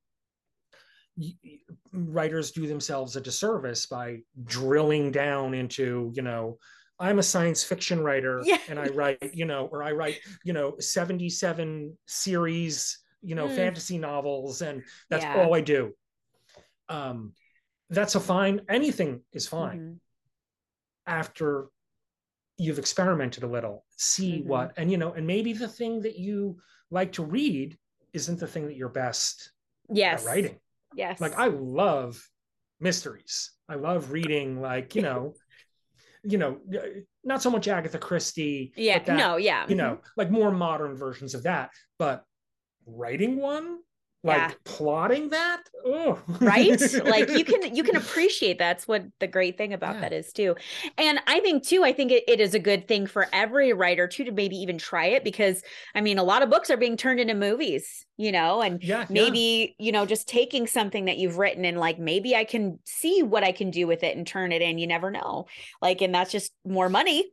Speaker 2: writers do themselves a disservice by drilling down into you know i'm a science fiction writer
Speaker 1: Yeah.
Speaker 2: and i write you know or i write you know 77 series you know
Speaker 1: Mm.
Speaker 2: fantasy novels and that's
Speaker 1: Yeah.
Speaker 2: all i do um that's a fine anything is fine
Speaker 1: Mhm.
Speaker 2: after you've experimented a little see
Speaker 1: Mhm.
Speaker 2: what and you know and maybe the thing that you like to read isn't the thing that you're best
Speaker 1: yes
Speaker 2: at writing.
Speaker 1: Yes
Speaker 2: Like I love mysteries. I love reading like, you know, you know, not so much Agatha Christie.
Speaker 1: yeah
Speaker 2: that,
Speaker 1: no yeah
Speaker 2: You know, mm-hmm. like more modern versions of that. But writing one, like
Speaker 1: Yeah.
Speaker 2: plotting that, oh
Speaker 1: right like you can you can appreciate that's what the great thing about
Speaker 2: Yeah.
Speaker 1: that is too and i think too i think it, it is a good thing for every writer too to maybe even try it because i mean a lot of books are being turned into movies you know and
Speaker 2: yeah, yeah.
Speaker 1: maybe you know just taking something that you've written and like maybe i can see what i can do with it and turn it in you never know like and that's just more money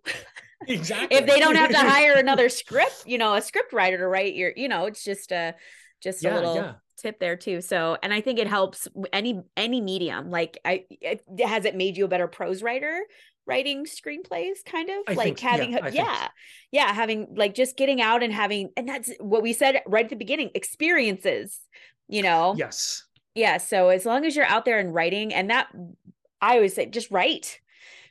Speaker 2: exactly
Speaker 1: if they don't have to hire another script you know a script writer to write your you know it's just a just a little
Speaker 2: yeah.
Speaker 1: Tip there too. So and i think it helps any any medium like i it, has it made you a better prose writer writing screenplays kind of
Speaker 2: I
Speaker 1: like
Speaker 2: think-
Speaker 1: having
Speaker 2: think
Speaker 1: yeah yeah having like just getting out and having and that's what we said right at the beginning experiences you know?
Speaker 2: Yes.
Speaker 1: yeah so as long as you're out there and writing and that i always say just write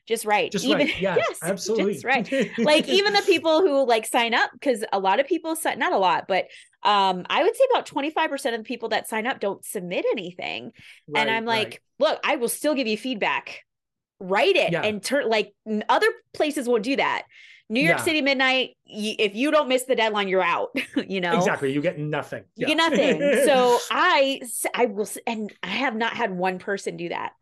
Speaker 1: just write
Speaker 2: Just
Speaker 1: even
Speaker 2: right. Yeah,
Speaker 1: yes
Speaker 2: absolutely.
Speaker 1: just right like even the people who like sign up because a lot of people sign not a lot but um i would say about 25% of the people that sign up don't submit anything and i'm
Speaker 2: right.
Speaker 1: like look i will still give you feedback write it
Speaker 2: Yeah.
Speaker 1: and turn like other places won't do that new york
Speaker 2: Yeah.
Speaker 1: city midnight y- if you don't miss the deadline you're out you know
Speaker 2: exactly, you get nothing.
Speaker 1: you get nothing so I, I will and i have not had one person do that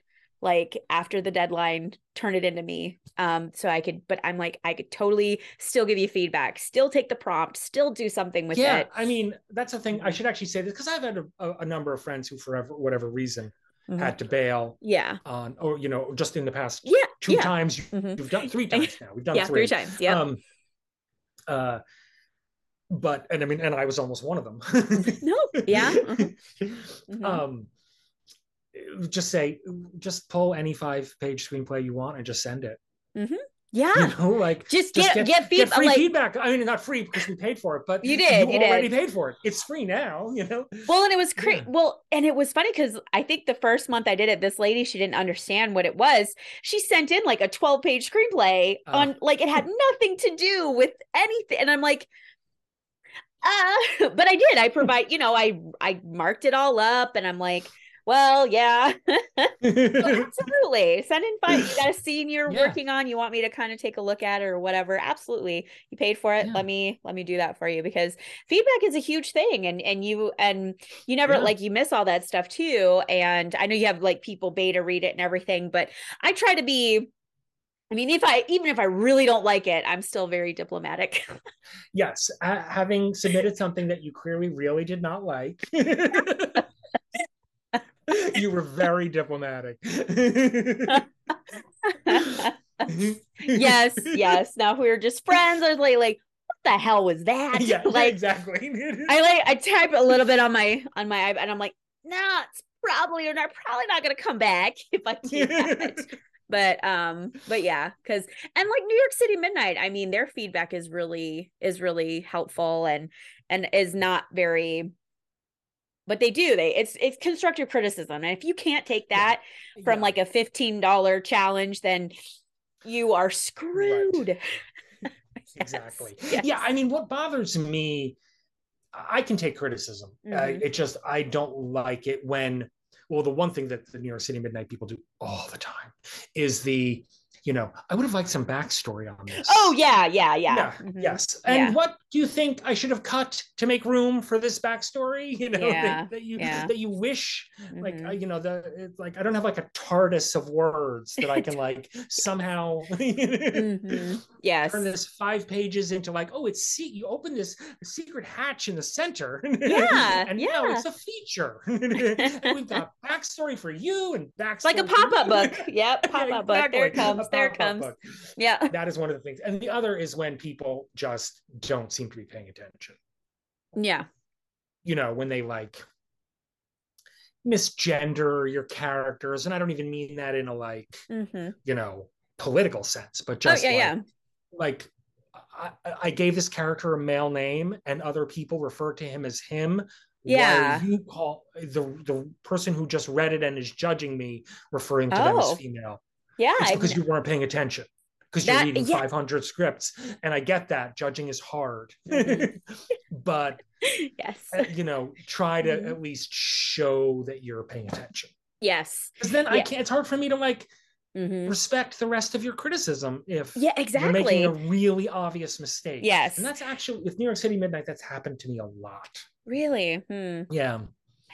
Speaker 1: like after the deadline turn it into me um so i could but i'm like i could totally still give you feedback still take the prompt still do something with
Speaker 2: yeah,
Speaker 1: it
Speaker 2: I mean that's the thing. I should actually say this because I've had a, a, number of friends who, for whatever reason,
Speaker 1: Mhm.
Speaker 2: had to bail
Speaker 1: yeah
Speaker 2: on, or you know, just in the past
Speaker 1: yeah
Speaker 2: two
Speaker 1: yeah
Speaker 2: times. you-
Speaker 1: Mhm.
Speaker 2: You've done three times now. We've done
Speaker 1: yeah
Speaker 2: three.
Speaker 1: three times yeah
Speaker 2: Um, uh, but and I mean, and I was almost one of them.
Speaker 1: no yeah mhm, mhm.
Speaker 2: um, just say, just pull any five-page screenplay you want and just send it.
Speaker 1: yeah
Speaker 2: You know, like
Speaker 1: just
Speaker 2: just
Speaker 1: get
Speaker 2: get,
Speaker 1: get,
Speaker 2: free
Speaker 1: like
Speaker 2: feedback. I mean, not free because we paid for it, but
Speaker 1: You did, you
Speaker 2: already
Speaker 1: did.
Speaker 2: paid for it. It's free now. You know.
Speaker 1: Well, and it was crazy.
Speaker 2: Yeah.
Speaker 1: Well, and it was funny because I think the first month I did it, this lady, she didn't understand what it was. She sent in like a 12 page screenplay
Speaker 2: Oh.
Speaker 1: on like it had nothing to do with anything. And I'm like, uh, but I did. I provide, you know, I I marked it all up and I'm like, well, yeah, absolutely. Send in five. You got a scene you're
Speaker 2: Yeah.
Speaker 1: working on. You want me to kind of take a look at or whatever. Absolutely. You paid for it.
Speaker 2: Yeah.
Speaker 1: Let me let me do that for you because feedback is a huge thing. And and you and you never
Speaker 2: Yeah.
Speaker 1: like you miss all that stuff too. And I know you have like people beta read it and everything, but I try to be I mean, if I even if I really don't like it, I'm still very diplomatic.
Speaker 2: yes, ha- having submitted something that you clearly really did not like. You were very diplomatic.
Speaker 1: yes, yes. Now if we were just friends, I was like, like, what the hell was that?
Speaker 2: Yeah,
Speaker 1: like
Speaker 2: exactly.
Speaker 1: I like I type a little bit on my on my iPad and I'm like, nah, it's probably or not probably not gonna come back if I do that. but um, but yeah, because and like New York City Midnight, I mean, their feedback is really is really helpful and and is not very but they do they it's it's constructive criticism and if you can't take
Speaker 2: Yeah.
Speaker 1: that from
Speaker 2: Yeah.
Speaker 1: like a $15 challenge then you are screwed Yes,
Speaker 2: exactly
Speaker 1: yes.
Speaker 2: yeah i mean what bothers me i can take criticism uh,
Speaker 1: Mhm.
Speaker 2: it just i don't like it when well the one thing that the new york city midnight people do all the time is the you know i would have liked some backstory on this
Speaker 1: oh yeah yeah yeah
Speaker 2: yeah
Speaker 1: Mhm.
Speaker 2: yes and
Speaker 1: Yeah.
Speaker 2: what do you think i should have cut to make room for this backstory you know that-
Speaker 1: Yeah,
Speaker 2: that, you
Speaker 1: yeah.
Speaker 2: that you wish like
Speaker 1: Mhm.
Speaker 2: uh, you know the it's like i don't have like a tardis of words that i can like somehow
Speaker 1: Mhm. yes
Speaker 2: turn this five pages into like, oh, it's see you open this secret hatch in the center.
Speaker 1: Yeah,
Speaker 2: and now
Speaker 1: yeah.
Speaker 2: it's a feature. and we've got backstory for you and backstory.
Speaker 1: like a pop-up book yep
Speaker 2: Yeah,
Speaker 1: pop-up book there it
Speaker 2: exactly.
Speaker 1: comes There it comes yeah
Speaker 2: That is one of the things. And the other is when people just don't seem to be paying attention.
Speaker 1: yeah
Speaker 2: You know, when they like misgender your characters. And I don't even mean that in a like,
Speaker 1: hmm
Speaker 2: you know, political sense, but
Speaker 1: oh
Speaker 2: just
Speaker 1: yeah
Speaker 2: like,
Speaker 1: yeah
Speaker 2: like I, I gave this character a male name and other people refer to him as him
Speaker 1: Yeah.
Speaker 2: you call the the person who just read it and is judging me referring to them as
Speaker 1: Oh.
Speaker 2: female
Speaker 1: yeah
Speaker 2: it's because you weren't paying attention because you're reading
Speaker 1: yeah.
Speaker 2: 500 scripts and i get that judging is hard
Speaker 1: Mhm.
Speaker 2: but
Speaker 1: yes.
Speaker 2: uh, you know try to
Speaker 1: Mhm.
Speaker 2: at least show that you're paying attention
Speaker 1: Yes.
Speaker 2: because then i can't it's hard for me to like
Speaker 1: Mhm.
Speaker 2: respect the rest of your criticism if
Speaker 1: Yeah,
Speaker 2: you're
Speaker 1: exactly.
Speaker 2: making a really obvious mistake
Speaker 1: Yes.
Speaker 2: and that's actually with new york city midnight that's happened to me a lot
Speaker 1: Really? Hmm.
Speaker 2: yeah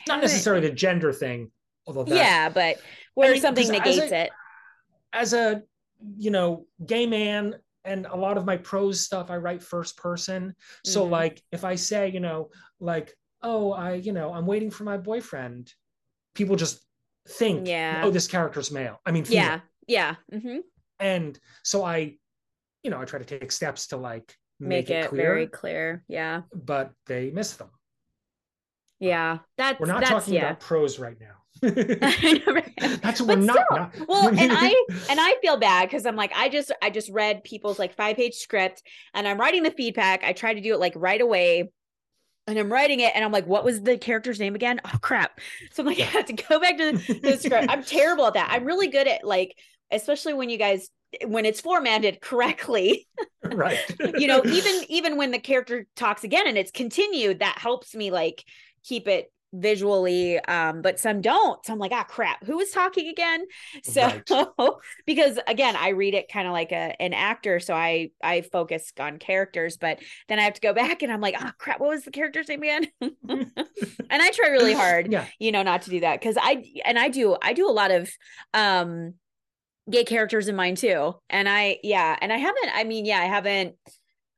Speaker 2: not necessarily the gender thing although
Speaker 1: Yeah, but where
Speaker 2: mean,
Speaker 1: something negates
Speaker 2: a-
Speaker 1: it.
Speaker 2: As a you know gay man and a lot of my prose stuff i write first person so
Speaker 1: Mhm.
Speaker 2: like if i say you know like oh i you know i'm waiting for my boyfriend people just think
Speaker 1: Yeah.
Speaker 2: oh this character's male i mean female.
Speaker 1: Yeah. Yeah. hmm
Speaker 2: and so i you know i try to take steps to like
Speaker 1: Make, it,
Speaker 2: clear
Speaker 1: very clear. Yeah.
Speaker 2: but they miss them
Speaker 1: Yeah. That's
Speaker 2: we're not
Speaker 1: that's
Speaker 2: talking
Speaker 1: yeah.
Speaker 2: about prose right now
Speaker 1: I know, right?
Speaker 2: that's what not, not-
Speaker 1: well, and I and I feel bad because I'm like I just I just read people's like five page script and I'm writing the feedback. I try to do it like right away. And I'm writing it, and I'm like, "What was the character's name again?" Oh crap! So I'm like, I have to go back to the, the script. I'm terrible at that. I'm really good at like, especially when you guys when it's formatted correctly.
Speaker 2: right
Speaker 1: you know, even even when the character talks again and it's continued, that helps me like keep it visually um but some don't. So i'm like ah crap who was talking again? So
Speaker 2: Right.
Speaker 1: because again i read it kind of like a an actor so i i focus on characters but then i have to go back and i'm like ah crap what was the character's name again? And i try really hard
Speaker 2: yeah.
Speaker 1: you know not to do that because i and i do i do a lot of um gay characters in mine too and i yeah and i haven't i mean yeah i haven't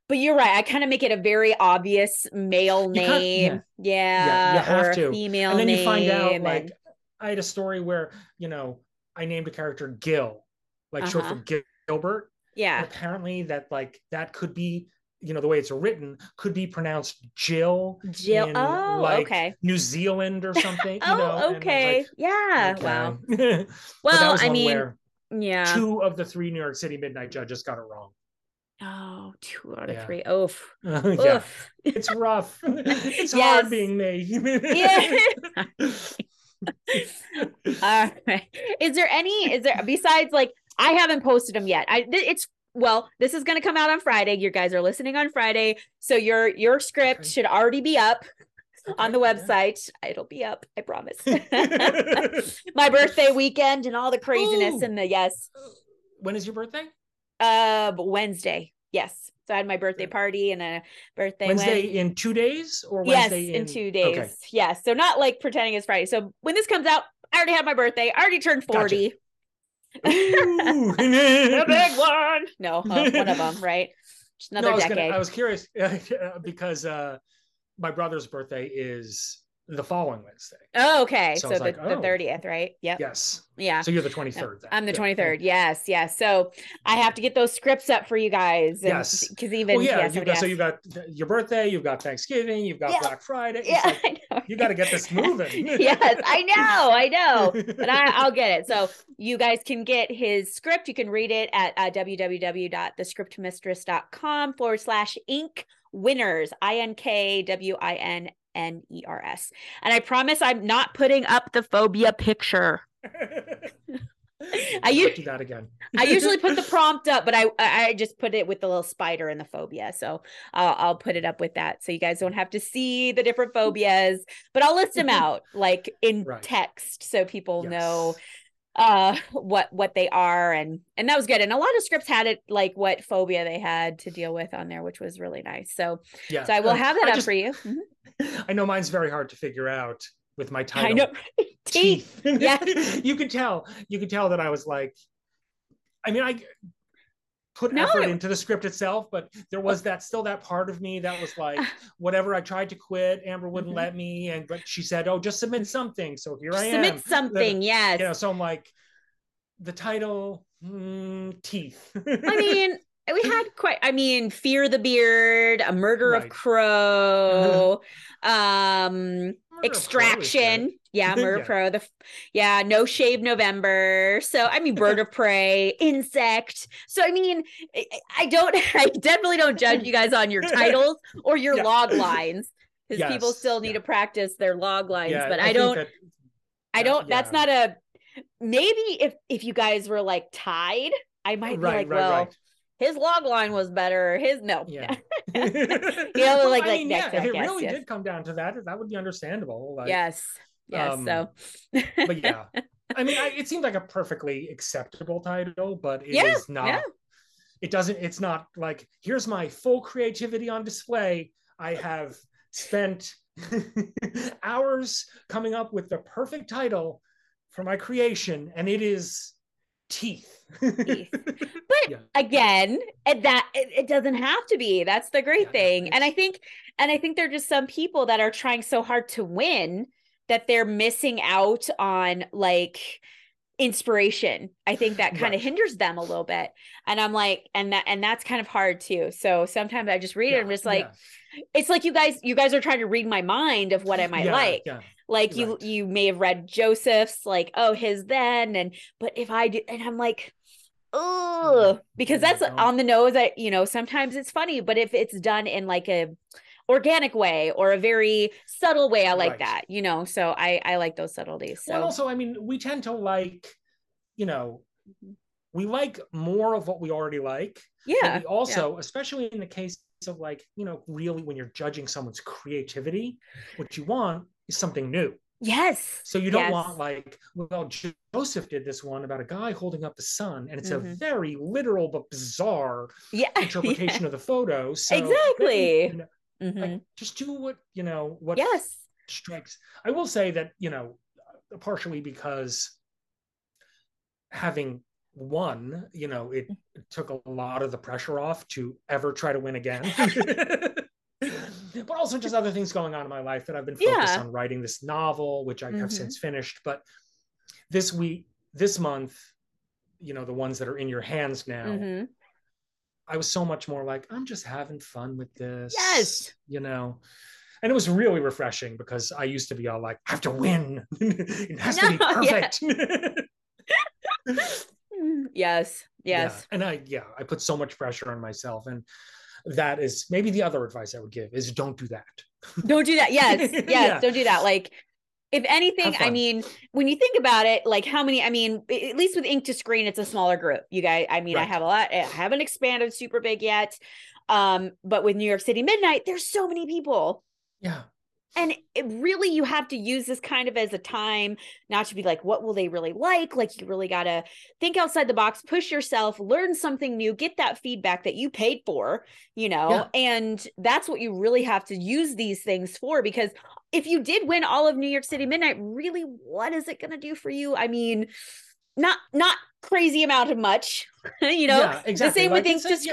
Speaker 1: but you're right i kind of make it a very obvious male name yeah,
Speaker 2: Yeah, you have
Speaker 1: or
Speaker 2: to.
Speaker 1: female
Speaker 2: and then you find out
Speaker 1: and-
Speaker 2: like I had a story where you know I named a character Gil, like short
Speaker 1: Uh-huh.
Speaker 2: for Gil- Gilbert. And
Speaker 1: yeah
Speaker 2: apparently that like that could be you know the way it's written could be pronounced Jill,
Speaker 1: jill oh
Speaker 2: like,
Speaker 1: okay
Speaker 2: New Zealand or something. you know?
Speaker 1: oh
Speaker 2: and
Speaker 1: okay yeah
Speaker 2: like,
Speaker 1: wow
Speaker 2: okay. That
Speaker 1: well i mean yeah
Speaker 2: two of the three New York City midnight judges got it wrong.
Speaker 1: Oh two out of
Speaker 2: Yeah.
Speaker 1: three oof
Speaker 2: yeah,
Speaker 1: oof
Speaker 2: it's rough. it's
Speaker 1: Yes.
Speaker 2: hard being me.
Speaker 1: Yeah. All right. Is there any? Is there besides like I haven't posted them yet? I it's well, this is going to come out on Friday. You guys are listening on Friday, so your your script
Speaker 2: Okay.
Speaker 1: should already be up on the
Speaker 2: Okay, yeah.
Speaker 1: website. It'll be up, I promise. My birthday weekend and all the craziness
Speaker 2: Ooh.
Speaker 1: and the yes,
Speaker 2: when is your birthday?
Speaker 1: Uh, Wednesday. Yes, so I had my birthday party and a birthday
Speaker 2: Wednesday
Speaker 1: Wed-
Speaker 2: in two days or
Speaker 1: Yes,
Speaker 2: Wednesday
Speaker 1: in two days.
Speaker 2: Okay.
Speaker 1: Yes. So not like pretending it's Friday. So when this comes out, I already had my birthday. I already turned
Speaker 2: Gotcha.
Speaker 1: 40.
Speaker 2: Ooh.
Speaker 1: the big one. No, uh, one of them, right? Just
Speaker 2: No,
Speaker 1: another
Speaker 2: I was,
Speaker 1: decade.
Speaker 2: gonna, I was curious because uh, my brother's birthday is the following Wednesday.
Speaker 1: oh, okay.
Speaker 2: So
Speaker 1: So, the,
Speaker 2: like,
Speaker 1: the
Speaker 2: oh.
Speaker 1: 30th, right? Yep.
Speaker 2: Yes.
Speaker 1: Yeah.
Speaker 2: So you're the 23rd. then.
Speaker 1: I'm the
Speaker 2: Yeah.
Speaker 1: 23rd. Yes. Yes. So I have to get those scripts up for you guys.
Speaker 2: Yes.
Speaker 1: Because even,
Speaker 2: Well, yeah.
Speaker 1: somebody
Speaker 2: got, so you got your birthday, you've got Thanksgiving, you've got
Speaker 1: Yeah.
Speaker 2: Black Friday.
Speaker 1: Yeah,
Speaker 2: like,
Speaker 1: I know.
Speaker 2: you got to get this moving.
Speaker 1: yes, I know. I know. but I, I'll get it. So you guys can get his script. You can read it at uh, www.thescriptmistress.com forward slash ink winners, I N K W I N N E R S. And I promise I'm not putting up the phobia picture.
Speaker 2: I
Speaker 1: u-
Speaker 2: do that again.
Speaker 1: I usually put the prompt up, but I I just put it with the little spider and the phobia. So I'll, I'll put it up with that, so you guys don't have to see the different phobias. But I'll list them mm-hmm. out like in
Speaker 2: Right.
Speaker 1: text, so people
Speaker 2: Yes.
Speaker 1: know uh what what they are and and that was good and a lot of scripts had it like what phobia they had to deal with on there which was really nice so
Speaker 2: Yeah.
Speaker 1: so i will
Speaker 2: Uh,
Speaker 1: have that
Speaker 2: I
Speaker 1: up
Speaker 2: just-
Speaker 1: for you Mhm.
Speaker 2: I know mine's very hard to figure out with my title.
Speaker 1: i know teeth Yeah.
Speaker 2: you could tell. You could tell that I was like, I mean, I put
Speaker 1: No,
Speaker 2: effort
Speaker 1: it-
Speaker 2: into the script itself, but there was that still that part of me that was like, whatever. I tried to quit, Amber wouldn't
Speaker 1: Mhm.
Speaker 2: let me, and but she said, "Oh, just submit something." So here I am.
Speaker 1: submit something yes
Speaker 2: You know, so I'm like, the title, mm, teeth.
Speaker 1: i mean we had quite i mean fear the beard a murder of crow um
Speaker 2: Murder of Crow
Speaker 1: extraction yeah murder
Speaker 2: Yeah.
Speaker 1: pro the yeah no shave november so i mean bird of prey insect so i mean I, I don't i definitely don't judge you guys on your titles or your
Speaker 2: Yeah.
Speaker 1: log lines because people still need
Speaker 2: yeah.
Speaker 1: to practice their log lines but i,
Speaker 2: think
Speaker 1: don't
Speaker 2: that-
Speaker 1: i don't that's not a maybe if if you guys were like tied i might
Speaker 2: right,
Speaker 1: be like
Speaker 2: right,
Speaker 1: well
Speaker 2: right.
Speaker 1: His log line was better. His no.
Speaker 2: Yeah.
Speaker 1: you know,
Speaker 2: Well,
Speaker 1: like
Speaker 2: I
Speaker 1: like
Speaker 2: mean, yeah, if it
Speaker 1: podcast,
Speaker 2: really
Speaker 1: yes.
Speaker 2: did come down to that, that would be understandable. Like,
Speaker 1: yes. Yes.
Speaker 2: um,
Speaker 1: so
Speaker 2: but yeah, I mean, I, it seemed like a perfectly acceptable title, but it is
Speaker 1: Yeah,
Speaker 2: not.
Speaker 1: yeah.
Speaker 2: It doesn't. It's not like here's my full creativity on display. I have spent hours coming up with the perfect title for my creation, and it is teeth.
Speaker 1: Teeth. But
Speaker 2: Yeah.
Speaker 1: again, and that it, it doesn't have to be. That's the great
Speaker 2: Yeah,
Speaker 1: thing. And I think and I think there are just some people that are trying so hard to win that they're missing out on like inspiration. I think that kind of
Speaker 2: Right.
Speaker 1: hinders them a little bit. And I'm like, and that and that's kind of hard too. So sometimes I just read it and I'm just like,
Speaker 2: yeah,
Speaker 1: it's like you guys, you guys are trying to read my mind of what I might
Speaker 2: yeah,
Speaker 1: like.
Speaker 2: Yeah.
Speaker 1: Like you
Speaker 2: Right.
Speaker 1: you may have read Joseph's, like, oh, his then, and but if I do and I'm like, oh, because that's on the nose. I you know, sometimes it's funny, but if it's done in like a organic way or a very subtle way, I like
Speaker 2: Right.
Speaker 1: that, you know. So I I like those subtleties. So
Speaker 2: Well, also, I mean, we tend to like, you know, we like more of what we already like.
Speaker 1: yeah.
Speaker 2: we also, especially in the case of like, you know, really when you're judging someone's creativity, what you want is something new.
Speaker 1: Yes.
Speaker 2: So you don't
Speaker 1: Yes.
Speaker 2: want like, well, Joseph did this one about a guy holding up the sun, and it's a
Speaker 1: Mhm.
Speaker 2: very literal but bizarre
Speaker 1: Yeah.
Speaker 2: interpretation of the photo. So
Speaker 1: Exactly.
Speaker 2: you know,
Speaker 1: Mhm.
Speaker 2: like, just do what you know what
Speaker 1: Yes.
Speaker 2: strikes. I will say that you know, partially because having won, you know, it, it took a lot of the pressure off to ever try to win again. but also just other things going on in my life that I've been focused
Speaker 1: Yeah.
Speaker 2: on writing this novel, which I have
Speaker 1: Mhm.
Speaker 2: since finished. But this week, this month, you know, the ones that are in your hands now,
Speaker 1: Mhm.
Speaker 2: I was so much more like, I'm just having fun with this.
Speaker 1: Yes.
Speaker 2: You know, and it was really refreshing because I used to be all like, I have to win. it has to be
Speaker 1: No, yeah.
Speaker 2: perfect.
Speaker 1: Mm, Yes.
Speaker 2: Yeah,
Speaker 1: Yes.
Speaker 2: And I, yeah, I put so much pressure on myself. And that is maybe the other advice I would give is don't do that.
Speaker 1: Don't do that. Yes. Yes.
Speaker 2: Yeah.
Speaker 1: Don't do that. Like, if anything, I mean, when you think about it, like how many, I mean, at least with ink to screen, it's a smaller group. You guys, I mean, I have a lot, I haven't expanded super big yet. Um, but with New York City Midnight, there's so many people.
Speaker 2: Yeah.
Speaker 1: And it really, you have to use this kind of as a time not to be like, what will they really like? Like, you really got to think outside the box, push yourself, learn something new, get that feedback that you paid for, you know?
Speaker 2: Yeah.
Speaker 1: And that's what you really have to use these things for. Because if you did win all of New York City Midnight, really, what is it going to do for you? I mean, not not crazy amount of much, you know.
Speaker 2: Yeah,
Speaker 1: The same
Speaker 2: Like,
Speaker 1: with ink
Speaker 2: it's
Speaker 1: to
Speaker 2: a- yeah.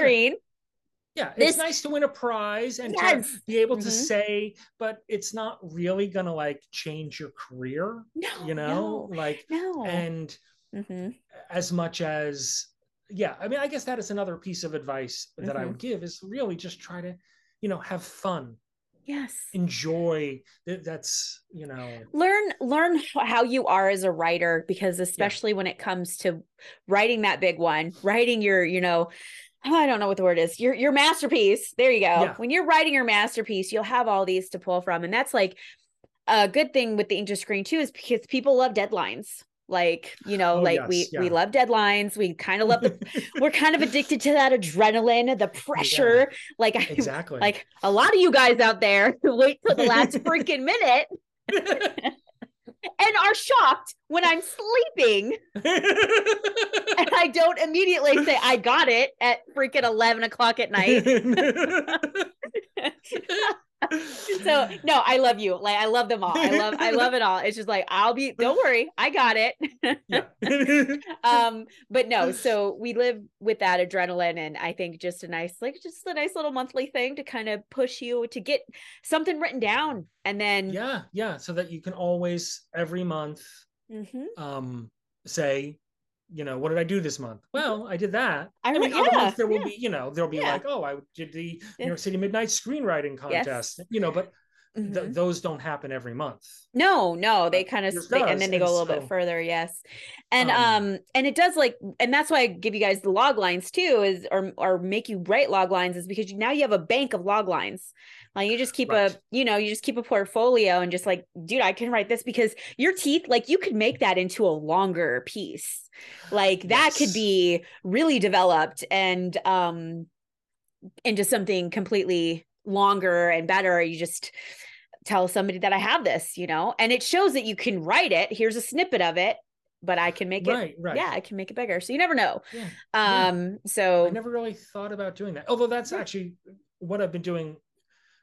Speaker 2: Yeah.
Speaker 1: This-
Speaker 2: It's nice to win a prize and to be able to
Speaker 1: Mhm.
Speaker 2: say, but it's not really going to like change your career,
Speaker 1: No,
Speaker 2: you know? Like,
Speaker 1: no. no.
Speaker 2: and
Speaker 1: Mhm.
Speaker 2: as much as yeah i mean i guess that is another piece of advice that i
Speaker 1: Mhm.
Speaker 2: would give is really just try to you know have fun
Speaker 1: yes.
Speaker 2: enjoy that's you know
Speaker 1: learn learn how you are as a writer because especially when it comes to writing that big one writing your you know Oh, i don't know what the word is. Your your masterpiece. There you go.
Speaker 2: Yeah.
Speaker 1: when you're writing your masterpiece you'll have all these to pull from. And that's like a good thing with the ink screen too is because people love deadlines. Like you know
Speaker 2: Oh,
Speaker 1: like we
Speaker 2: yes,
Speaker 1: we
Speaker 2: yeah.
Speaker 1: love deadlines. We kind of love the we're kind of addicted to that adrenaline the pressure. Like i
Speaker 2: exactly.
Speaker 1: like a lot of you guys out there wait till the last freaking minute and are shocked when I'm sleeping and I don't immediately say I got it at freaking eleven o'clock at night. so no, I love you. Like I love them all. I love I love it all. It's just like I'll be don't worry, I got it. um, but no, so we live with that adrenaline and I think just a nice like just a nice little monthly thing to kind of push you to get something written down and then
Speaker 2: yeah yeah so that you can always every month
Speaker 1: Mhm.
Speaker 2: um say you know what did i do this month mm-hmm. well i did that
Speaker 1: I
Speaker 2: I mean,
Speaker 1: yeah,
Speaker 2: months there will
Speaker 1: yeah.
Speaker 2: be, you know, there'll be
Speaker 1: Yeah.
Speaker 2: like, oh, I did the New York City Midnight Screenwriting Contest, you know, but th-
Speaker 1: Mhm.
Speaker 2: those don't happen every month.
Speaker 1: No, no, they kind of and then they go a little bit further, yes. And
Speaker 2: Um,
Speaker 1: um and it does like and that's why I give you guys the log lines too is or or make you write log lines is because now you have a bank of log lines. Like you just keep
Speaker 2: Right.
Speaker 1: a you know, you just keep a portfolio and just like, dude, I can write this because your teeth like you could make that into a longer piece. Like that could be really developed and um into something completely longer and better. You just tell somebody that I have this, you know, and it shows that you can write it. Here's a snippet of it, but I can make it.
Speaker 2: right, right.
Speaker 1: Yeah, I can make it bigger. So you never know.
Speaker 2: Yeah, yeah.
Speaker 1: Um, so
Speaker 2: I never really thought about doing that. Although that's
Speaker 1: Yeah.
Speaker 2: actually what I've been doing.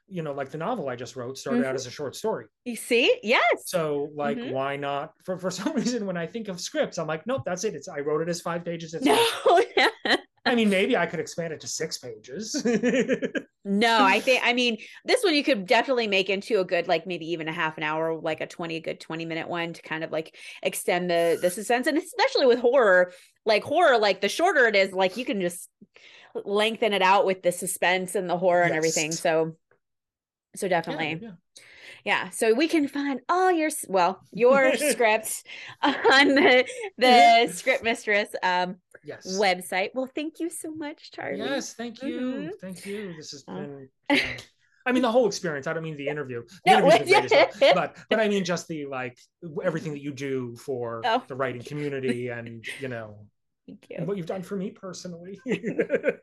Speaker 2: You know, like the novel I just wrote started
Speaker 1: Mhm.
Speaker 2: out as a short story.
Speaker 1: you see, yes.
Speaker 2: So, like,
Speaker 1: Mhm.
Speaker 2: why not? For for some reason, when I think of scripts, I'm like, nope, that's it. It's I wrote it as five pages. It's
Speaker 1: No.
Speaker 2: I mean, maybe I could expand it to six pages.
Speaker 1: no, I think I mean this one you could definitely make into a good like maybe even a half an hour, like a 20, a good 20 minute one to kind of like extend the the suspense. And especially with horror, like horror, like the shorter it is, like you can just lengthen it out with the suspense and the horror and everything. So so definitely.
Speaker 2: yeah.
Speaker 1: yeah so we can find all your well your scripts on the the script mistress um
Speaker 2: Yes.
Speaker 1: website well thank you so much charlie
Speaker 2: Yes, thank you.
Speaker 1: Mhm.
Speaker 2: Thank you. This has
Speaker 1: Oh.
Speaker 2: been you know, I mean the whole experience. I don't mean the interview. The
Speaker 1: No,
Speaker 2: interview's been great as well. but but I mean just the like everything that you do for
Speaker 1: Oh.
Speaker 2: the writing community and you know
Speaker 1: thank
Speaker 2: and
Speaker 1: you
Speaker 2: what you've done for me personally.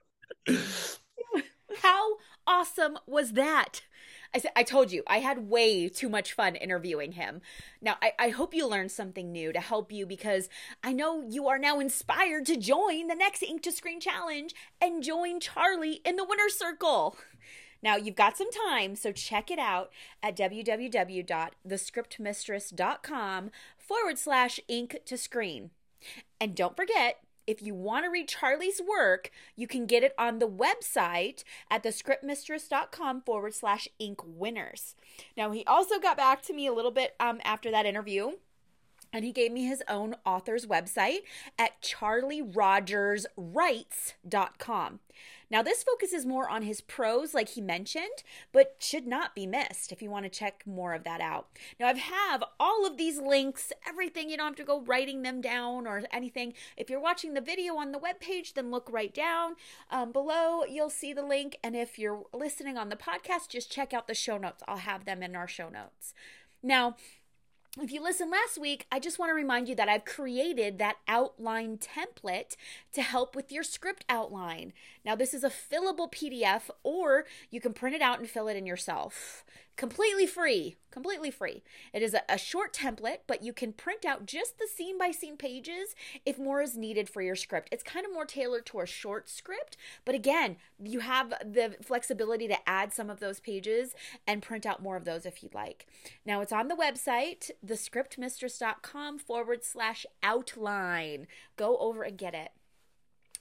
Speaker 1: how awesome was that I said, I told you I had way too much fun interviewing him. Now, I, I hope you learned something new to help you because I know you are now inspired to join the next Ink to Screen Challenge and join Charlie in the winner's circle. Now, you've got some time, so check it out at www.thescriptmistress.com forward slash ink to screen. And don't forget, if you want to read Charlie's work, you can get it on the website at thescriptmistress.com forward slash ink winners. Now, he also got back to me a little bit um, after that interview. And he gave me his own author's website at charlierogerswrites.com. Now, this focuses more on his prose, like he mentioned, but should not be missed if you want to check more of that out. Now, I have all of these links, everything. You don't have to go writing them down or anything. If you're watching the video on the webpage, then look right down um, below. You'll see the link. And if you're listening on the podcast, just check out the show notes. I'll have them in our show notes. Now, if you listened last week, I just want to remind you that I've created that outline template to help with your script outline. Now, this is a fillable PDF, or you can print it out and fill it in yourself. Completely free, completely free. It is a, a short template, but you can print out just the scene by scene pages if more is needed for your script. It's kind of more tailored to a short script, but again, you have the flexibility to add some of those pages and print out more of those if you'd like. Now, it's on the website, thescriptmistress.com forward slash outline. Go over and get it.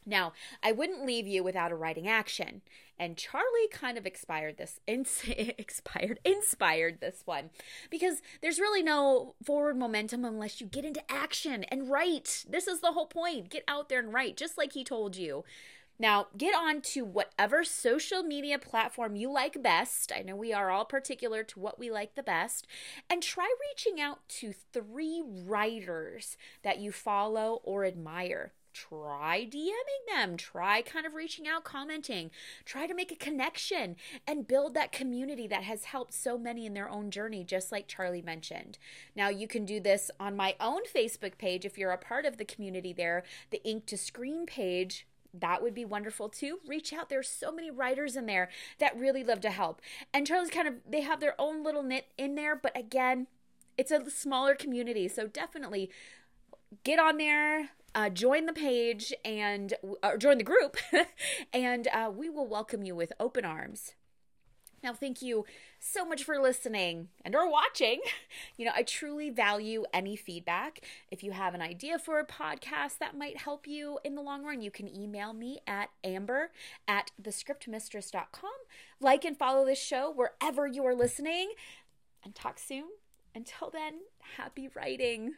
Speaker 1: Now, I wouldn't leave you without a writing action. And Charlie kind of expired this, ins- expired, inspired this one because there's really no forward momentum unless you get into action and write. This is the whole point. Get out there and write, just like he told you. Now, get on to whatever social media platform you like best. I know we are all particular to what we like the best. And try reaching out to three writers that you follow or admire. Try DMing them. Try kind of reaching out, commenting. Try to make a connection and build that community that has helped so many in their own journey, just like Charlie mentioned. Now, you can do this on my own Facebook page if you're a part of the community there, the Ink to Screen page that would be wonderful too. Reach out. There's so many writers in there that really love to help. And Charlie's kind of, they have their own little knit in there, but again, it's a smaller community. So definitely get on there, uh, join the page and join the group, and uh, we will welcome you with open arms. Now, thank you so much for listening and or watching. You know, I truly value any feedback. If you have an idea for a podcast that might help you in the long run, you can email me at amber at thescriptmistress.com. Like and follow this show wherever you are listening, and talk soon. Until then, happy writing.